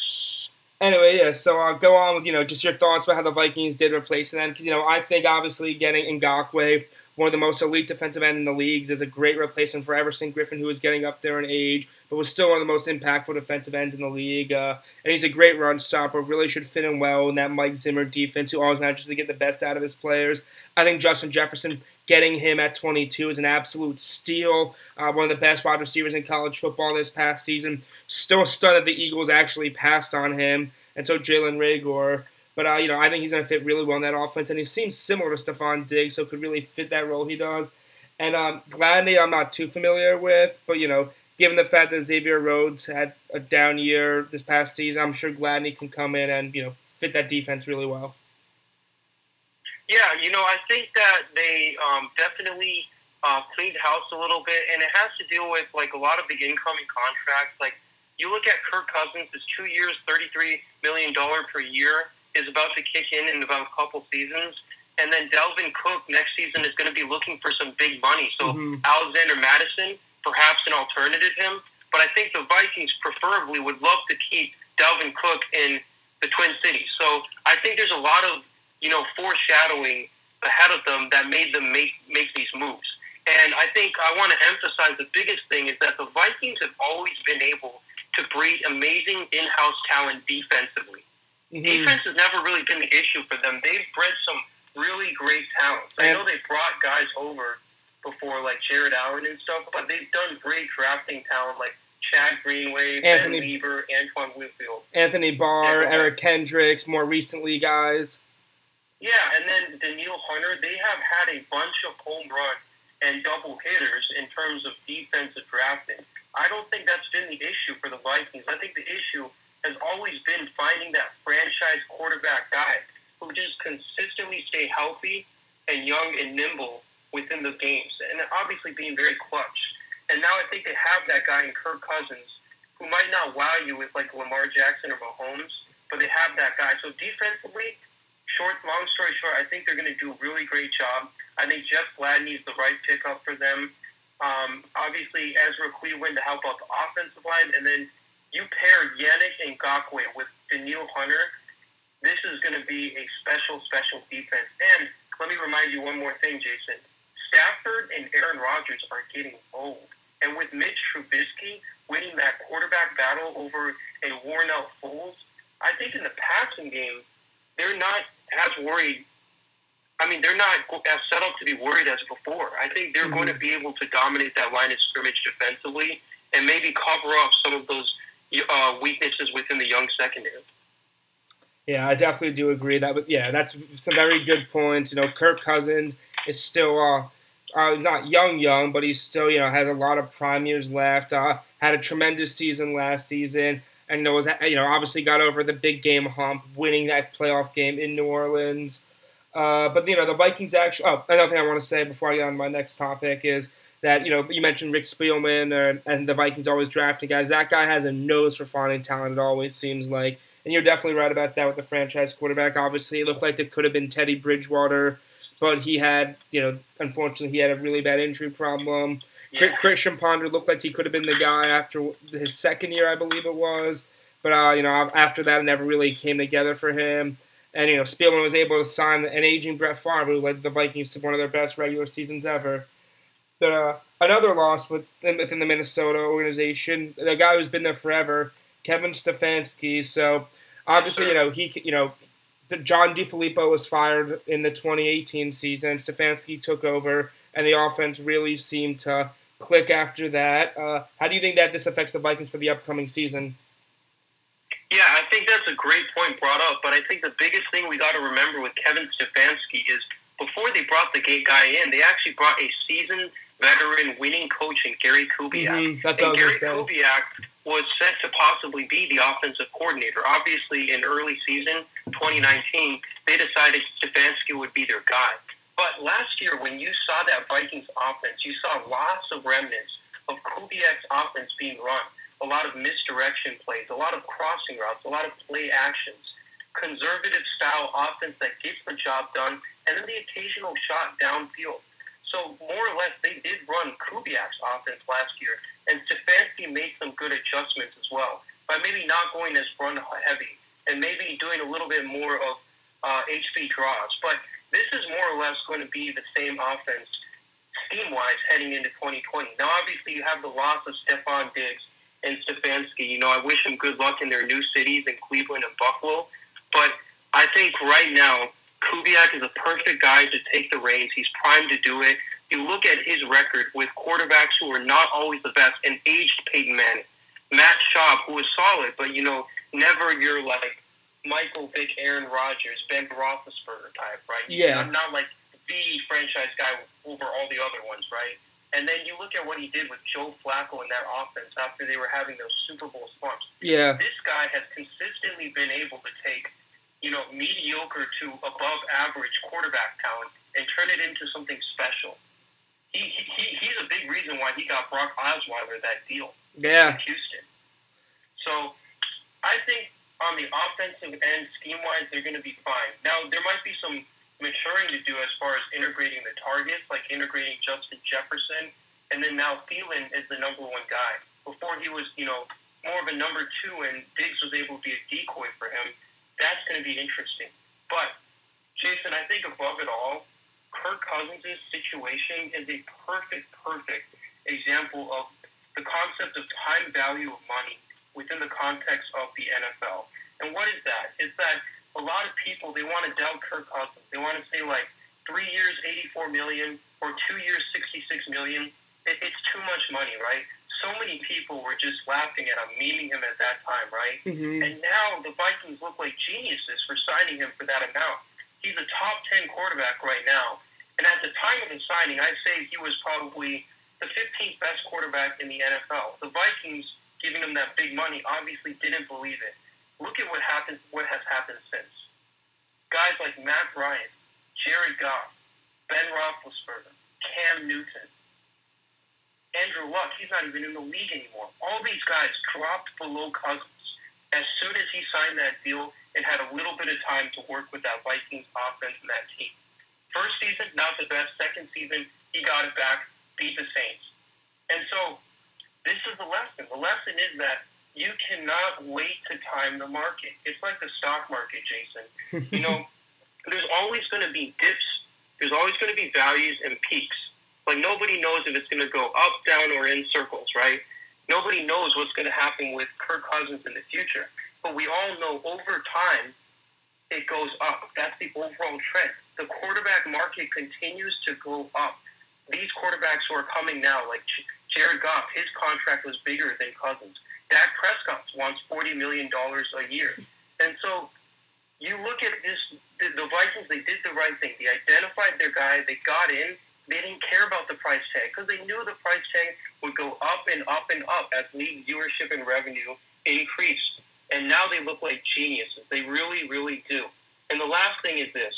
Anyway, yeah. So uh, go on with you know just your thoughts about how the Vikings did replace them because you know I think obviously getting Ngakoue, one of the most elite defensive end in the leagues, is a great replacement for Everson Griffen, who is getting up there in age but was still one of the most impactful defensive ends in the league. Uh, and he's a great run stopper. Really should fit in well in that Mike Zimmer defense, who always manages to get the best out of his players. I think Justin Jefferson getting him at 22 is an absolute steal. Uh, one of the best wide receivers in college football this past season. Still stunned that the Eagles actually passed on him, and so Jalen Reagor. But uh, you know, I think he's going to fit really well in that offense, and he seems similar to Stefon Diggs, so could really fit that role he does. And um, Gladney, I'm not too familiar with, but you know, given the fact that Xavier Rhodes had a down year this past season, I'm sure Gladney can come in and you know fit that defense really well. Yeah, you know, I think that they um, definitely uh, cleaned house a little bit, and it has to deal with like a lot of the incoming contracts. Like you look at Kirk Cousins, his two years, thirty-three million dollar per year is about to kick in in about a couple seasons. And then Dalvin Cook next season is going to be looking for some big money. So mm-hmm. Alexander Mattison, perhaps an alternative him. But I think the Vikings preferably would love to keep Dalvin Cook in the Twin Cities. So I think there's a lot of you know foreshadowing ahead of them that made them make make these moves. And I think I want to emphasize the biggest thing is that the Vikings have always been able to breed amazing in-house talent defensively. Mm-hmm. Defense has never really been the issue for them. They've bred some really great talents. I know they brought guys over before, like Jared Allen and stuff, but they've done great drafting talent like Chad Greenway, Anthony- Ben Weaver, Antoine Winfield. Anthony Barr, Yeah. Uh, Eric Kendricks, more recently guys. Yeah, and then Danielle Hunter, they have had a bunch of home run and double hitters in terms of defensive drafting. I don't think that's been the issue for the Vikings. I think the issue has always been finding that franchise quarterback guy who just consistently stay healthy and young and nimble within the games, and obviously being very clutch. And now I think they have that guy in Kirk Cousins, who might not wow you with like Lamar Jackson or Mahomes, but they have that guy. So defensively, short, long story short, I think they're going to do a really great job. I think Jeff Gladney is the right pickup for them. Um, obviously, Ezra Cleveland to help out the offensive line, and then you pair Yannick Ngakoue with Danielle Hunter. This is going to be a special, special defense. And let me remind you one more thing, Jason. Stafford and Aaron Rodgers are getting old. And with Mitch Trubisky winning that quarterback battle over a worn out Foles, I think in the passing game, they're not as worried. I mean, they're not as set up to be worried as before. I think they're going to be able to dominate that line of scrimmage defensively and maybe cover up some of those uh, weaknesses within the young secondary. Yeah, I definitely do agree that. But yeah, that's some very good points. You know, Kirk Cousins is still uh, uh not young, young, but he's still you know has a lot of prime years left. Uh, had a tremendous season last season, and was you know obviously got over the big game hump, winning that playoff game in New Orleans. Uh, but you know the Vikings actually. Oh, another thing I want to say before I get on my next topic is that you know you mentioned Rick Spielman and, and the Vikings always drafting guys. That guy has a nose for finding talent. It always seems like, and you're definitely right about that with the franchise quarterback. Obviously, it looked like it could have been Teddy Bridgewater, but he had you know unfortunately he had a really bad injury problem. Yeah. Christian Ponder looked like he could have been the guy after his second year, I believe it was. But uh, you know, after that, it never really came together for him. And you know, Spielman was able to sign an aging Brett Favre, who led the Vikings to one of their best regular seasons ever. But uh, another loss within, within the Minnesota organization, the guy who's been there forever, Kevin Stefanski. So obviously, you know, he you know, John DeFilippo was fired in the 2018 season. Stefanski took over, and the offense really seemed to click after that. Uh, how do you think that this affects the Vikings for the upcoming season? Yeah, I think that's a great point brought up. But I think the biggest thing we got to remember with Kevin Stefanski is before they brought the gay guy in, they actually brought a seasoned veteran winning coach in Gary Kubiak. Mhm, that's what and Gary. Kubiak was set to possibly be the offensive coordinator. Obviously, in early season 2019, they decided Stefanski would be their guy. But last year, when you saw that Vikings offense, you saw lots of remnants of Kubiak's offense being run. A lot of misdirection plays, a lot of crossing routes, a lot of play actions, conservative style offense that gets the job done, and then the occasional shot downfield. So more or less, they did run Kubiak's offense last year, and Stefanski made some good adjustments as well by maybe not going as run heavy and maybe doing a little bit more of uh, HB draws. But this is more or less going to be the same offense scheme wise heading into 2020. Now, obviously, you have the loss of Stefon Diggs and Stefanski. You know, I wish them good luck in their new cities in Cleveland and Buffalo. But I think right now, Kubiak is a perfect guy to take the reins. He's primed to do it. You look at his record with quarterbacks who are not always the best and aged Peyton Manning. Matt Schaub, who is solid, but, you know, never your, like, Michael Vick, Aaron Rodgers, Ben Roethlisberger type, right? Yeah. I'm not, like, the franchise guy over all the other ones, right? And then you look at what he did with Joe Flacco in that offense after they were having those Super Bowl slumps. Yeah, This guy has consistently been able to take, you know, mediocre to above average quarterback talent and turn it into something special. He, he, he's a big reason why he got Brock Osweiler that deal yeah, in Houston. So I think on the offensive end, scheme wise, they're going to be fine. Now, there might be some maturing to do as far as integrating the targets, like integrating Justin Jefferson, and then now Thielen is the number one guy. Before he was, you know, more of a number two, and Diggs was able to be a decoy for him. That's going to be interesting. But Jason, I think above it all, Kirk Cousins' situation is a perfect, perfect example of the concept of time value of money within the context of the NFL. And what is that? Is that a lot of people they want to doubt Kirk Cousins. They want to say like three years, eighty-four million, or two years, sixty-six million. It, it's too much money, right? So many people were just laughing at him, memeing him at that time, right? Mm-hmm. And now the Vikings look like geniuses for signing him for that amount. He's a top 10 quarterback right now. And at the time of the signing, I'd say he was probably the 15th best quarterback in the NFL. The Vikings giving him that big money obviously didn't believe it. Look at what happened, what has happened since. Guys like Matt Ryan, Jared Goff, Ben Roethlisberger, Cam Newton, Andrew Luck, he's not even in the league anymore. All these guys dropped below Cousins. As soon as he signed that deal and had a little bit of time to work with that Vikings offense and that team. First season, not the best. Second season, he got it back, beat the Saints. And so this is the lesson. The lesson is that you cannot wait to time the market. It's like the stock market, Jason. You know, there's always going to be dips. There's always going to be values and peaks. Like nobody knows if it's going to go up, down, or in circles, right? Nobody knows what's going to happen with Kirk Cousins in the future. But we all know over time it goes up. That's the overall trend. The quarterback market continues to go up. These quarterbacks who are coming now, like Jared Goff, his contract was bigger than Cousins. Dak Prescott wants $40 million a year. And so you look at this, the, the Vikings, they did the right thing. They identified their guy, they got in, they didn't care about the price tag because they knew the price tag would go up and up and up as league viewership and revenue increased. And now they look like geniuses. They really, really do. And the last thing is this.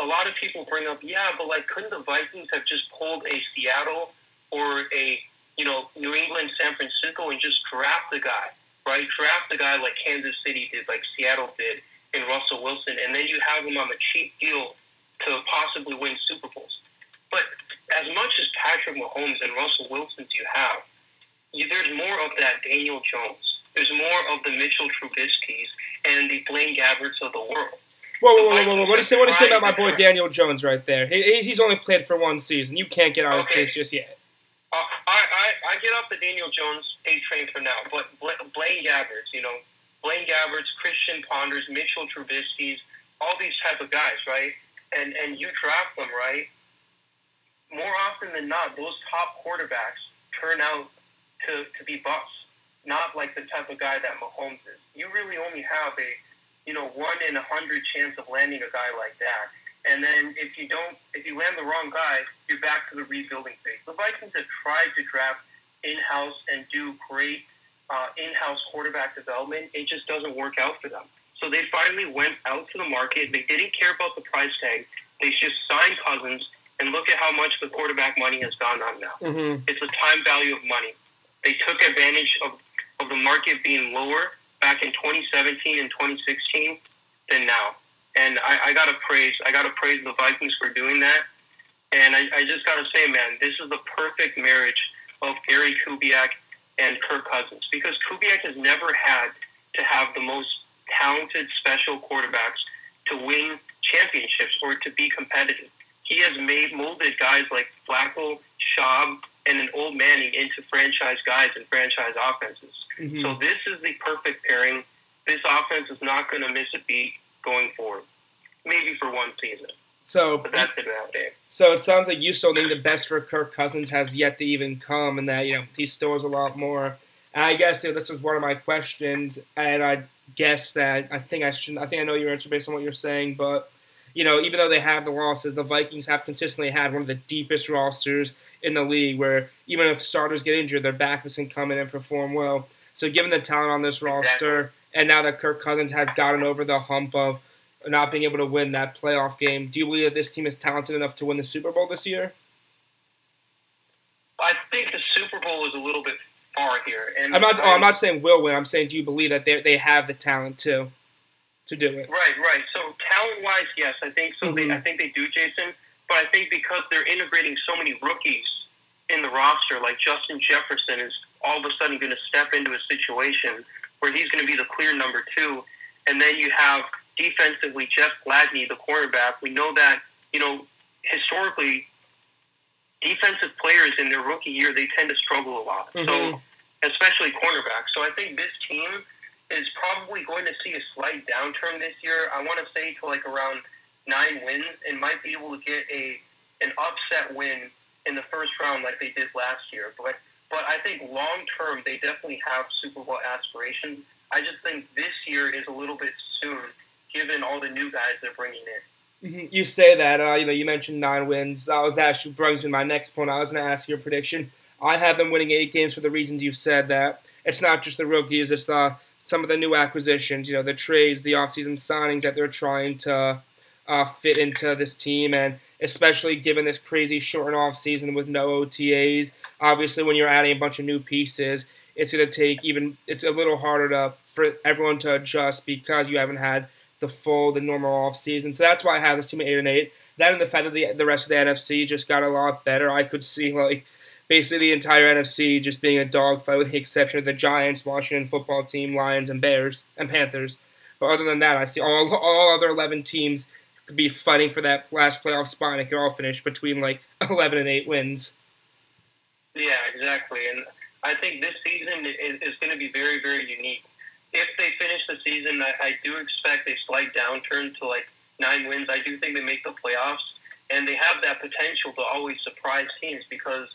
A lot of people bring up, yeah, but like, couldn't the Vikings have just pulled a Seattle or a, you know, New England, San Francisco and just draft the guy, right? Draft the guy like Kansas City did, like Seattle did, and Russell Wilson, and then you have him on a cheap deal to possibly win Super Bowls. But as much as Patrick Mahomes and Russell Wilson you have, you, there's more of that Daniel Jones. There's more of the Mitchell Trubisky's and the Blaine Gabberts of the world. Whoa, whoa, whoa, whoa, whoa! What do you say? What do you say about my boy Daniel Jones right there? He, he's only played for one season. You can't get on his Okay. case just yet. Uh, I, I, I get off the Daniel Jones A train for now, but Blaine Gabberts, you know, Blaine Gabberts, Christian Ponders, Mitchell Trubisky's, all these type of guys, right? And and you draft them, right? More often than not, those top quarterbacks turn out to, to be busts, not like the type of guy that Mahomes is. You really only have a, you know, one in a hundred chance of landing a guy like that. And then if you don't, if you land the wrong guy, you're back to the rebuilding phase. The Vikings have tried to draft in-house and do great uh, in-house quarterback development. It just doesn't work out for them. So they finally went out to the market. They didn't care about the price tag. They just signed Cousins, and look at how much the quarterback money has gone on now. Mm-hmm. It's a time value of money. They took advantage of, of the market being lower back in 2017 and 2016 than now. And I, I gotta praise I gotta praise the Vikings for doing that. And I, I just gotta say, man, this is the perfect marriage of Gary Kubiak and Kirk Cousins because Kubiak has never had to have the most talented special quarterbacks to win championships or to be competitive. He has made molded guys like Flacco, Schaub, and an old Manning into franchise guys and franchise offenses. Mm-hmm. So this is the perfect pairing. This offense is not going to miss a beat going forward. Maybe for one season, So, but that's about it. so it sounds like you still think the best for Kirk Cousins has yet to even come, and that you know he still has a lot more. And I guess you know, this was one of my questions, and I guess that I think I should. I think I know your answer based on what you're saying, but you know, even though they have the losses, the Vikings have consistently had one of the deepest rosters in the league, where even if starters get injured, their backups can come in and perform well. So, given the talent on this roster, and now that Kirk Cousins has gotten over the hump of not being able to win that playoff game, do you believe that this team is talented enough to win the Super Bowl this year? I think the Super Bowl is a little bit far here, and I'm not. Oh, I'm not saying will win. I'm saying do you believe that they they have the talent to to do it? Right, right. So talent wise, yes, I think so. Mhm. They, I think they do, Jason. But I think because they're integrating so many rookies in the roster, like Justin Jefferson is all of a sudden going to step into a situation where he's going to be the clear number two, and then you have defensively Jeff Gladney, the cornerback. We know that you know historically, defensive players in their rookie year they tend to struggle a lot. So Mhm. especially cornerbacks. So I think this team is probably going to see a slight downturn this year. I want to say to like around nine wins and might be able to get a an upset win in the first round like they did last year. But but I think long term they definitely have Super Bowl aspirations. I just think this year is a little bit soon, given all the new guys they're bringing in. Mhm. You say that, uh, you know, you mentioned nine wins. I was actually brings me my next point. I was going to ask your prediction. I have them winning eight games for the reasons you said that. It's not just the rookies, it's uh, some of the new acquisitions, you know, the trades, the offseason signings that they're trying to uh, fit into this team, and especially given this crazy shortened offseason with no OTAs. Obviously, when you're adding a bunch of new pieces, it's going to take even, it's a little harder to for everyone to adjust because you haven't had the full, the normal offseason. So that's why I have this team at 8 and 8. That and the fact that the, the rest of the NFC just got a lot better. I could see, like, basically the entire NFC just being a dogfight with the exception of the Giants, Washington football team, Lions, and Bears, and Panthers. But other than that, I see all, all other 11 teams could be fighting for that last playoff spot and it could all finish between, like, 11 and 8 wins. Yeah, exactly. And I think this season is, is going to be very, very unique. If they finish the season, I, I do expect a slight downturn to like nine wins. I do think they make the playoffs, and they have that potential to always surprise teams because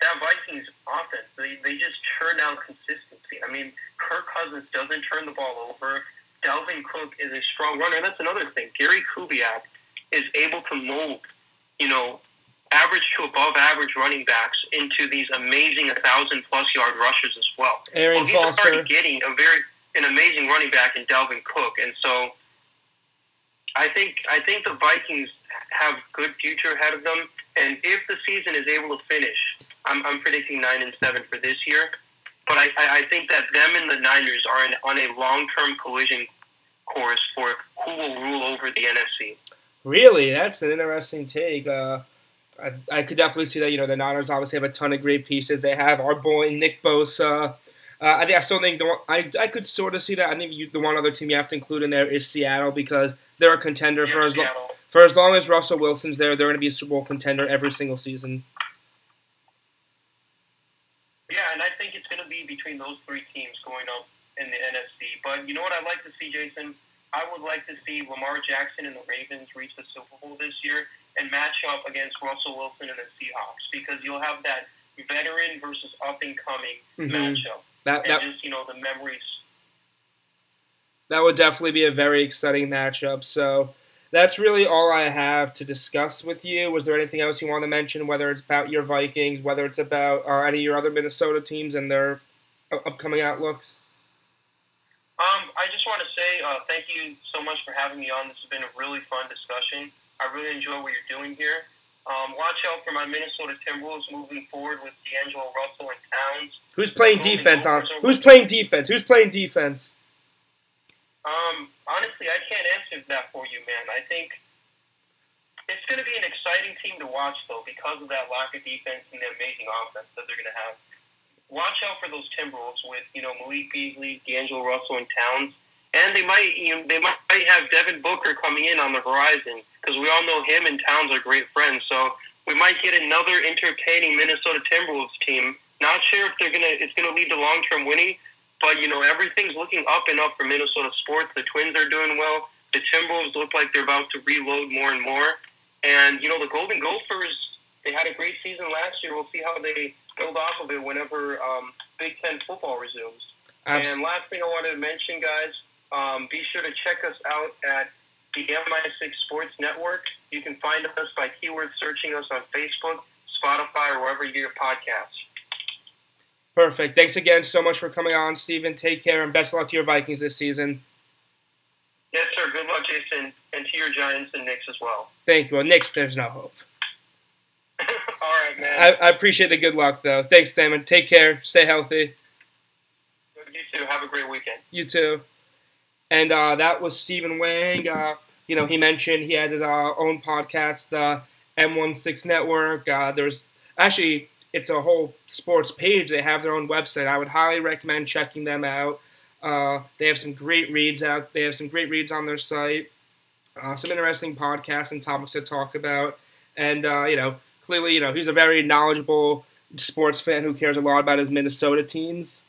that Vikings offense, they, they just churn out consistency. I mean, Kirk Cousins doesn't turn the ball over. Dalvin Cook is a strong runner. That's another thing. Gary Kubiak is able to mold, you know, average to above average running backs into these amazing 1,000 plus yard rushers as well. Aaron well, he's Foster. already getting a very an amazing running back in Dalvin Cook, and so I think I think the Vikings have good future ahead of them. And if the season is able to finish, I'm, I'm predicting nine and seven for this year. But I, I think that them and the Niners are in, on a long term collision course for who will rule over the NFC. Really, that's an interesting take. Uh, I, I could definitely see that. You know, the Niners obviously have a ton of great pieces. They have our boy Nick Bosa. Uh, I think I still think the one, I I could sort of see that. I think you, the one other team you have to include in there is Seattle because they're a contender for as long for as long as Russell Wilson's there. They're going to be a Super Bowl contender every single season. Yeah, and I think it's going to be between those three teams going up in the NFC. But you know what I'd like to see, Jason? I would like to see Lamar Jackson and the Ravens reach the Super Bowl this year and match up against Russell Wilson and the Seahawks because you'll have that veteran versus up and coming Mhm. matchup. That And that just, you know, the memories. that would definitely be a very exciting matchup. So that's really all I have to discuss with you. Was there anything else you want to mention? Whether it's about your Vikings, whether it's about uh, any of your other Minnesota teams and their upcoming outlooks? Um, I just want to say uh, thank you so much for having me on. This has been a really fun discussion. I really enjoy what you're doing here. Um, watch out for my Minnesota Timberwolves moving forward with D'Angelo Russell and Towns. Who's playing defense on? Who's playing defense? Who's playing defense? Um, honestly, I can't answer that for you, man. I think it's going to be an exciting team to watch, though, because of that lack of defense and the amazing offense that they're going to have. Watch out for those Timberwolves with you know Malik Beasley, D'Angelo Russell, and Towns, and they might you know, they might have Devin Booker coming in on the horizon because we all know him and Towns are great friends. So we might get another entertaining Minnesota Timberwolves team. Not sure if they're gonna it's gonna lead to long term winning, but you know everything's looking up and up for Minnesota sports. The Twins are doing well. The Timberwolves look like they're about to reload more and more. And you know the Golden Gophers, they had a great season last year. We'll see how they build off of it whenever um, Big Ten football resumes. Abs- And last thing I wanted to mention, guys, um, be sure to check us out at the MI6 Sports Network. You can find us by keyword searching us on Facebook, Spotify, or wherever you get your podcasts. Perfect. Thanks again so much for coming on, Steven. Take care and best of luck to your Vikings this season. Yes, sir. Good luck, Jason, and to your Giants and Knicks as well. Thank you. Well, Knicks, there's no hope. All right, man. I, I appreciate the good luck, though. Thanks, Damon. Take care. Stay healthy. you too. Have a great weekend. You too. And uh, that was Steven Wang. Uh, you know, he mentioned he has his uh, own podcast, the M16 Network. Uh, there's actually it's a whole sports page. They have their own website. I would highly recommend checking them out. Uh, they have some great reads out. They have some great reads on their site. Uh, some interesting podcasts and topics to talk about. And uh, you know, clearly, you know, he's a very knowledgeable sports fan who cares a lot about his Minnesota teams.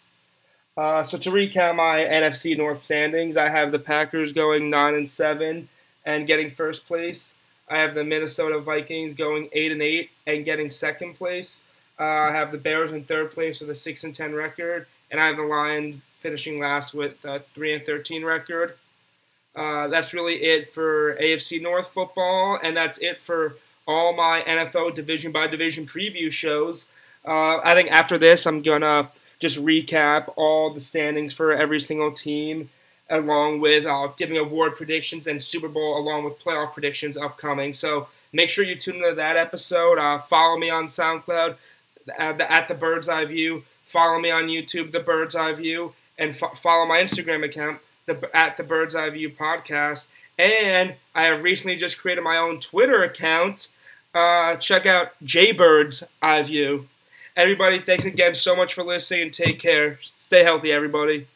Uh, so to recap my NFC North standings, I have the Packers going nine and seven and getting first place. I have the Minnesota Vikings going eight and eight and getting second place. Uh, I have the Bears in third place with a six and ten record, and I have the Lions finishing last with a three and thirteen record. Uh, that's really it for AFC North football, and that's it for all my NFL division by division preview shows. Uh, I think after this, I'm gonna just recap all the standings for every single team, along with uh, giving award predictions and Super Bowl, along with playoff predictions upcoming. So make sure you tune into that episode. Uh, follow me on SoundCloud at the, at the Bird's Eye View. Follow me on YouTube, The Bird's Eye View, and fo- follow my Instagram account, the at the Bird's Eye View Podcast. And I have recently just created my own Twitter account. Uh, check out Jaybird's Eye View. Everybody, thanks again so much for listening and take care. Stay healthy, everybody.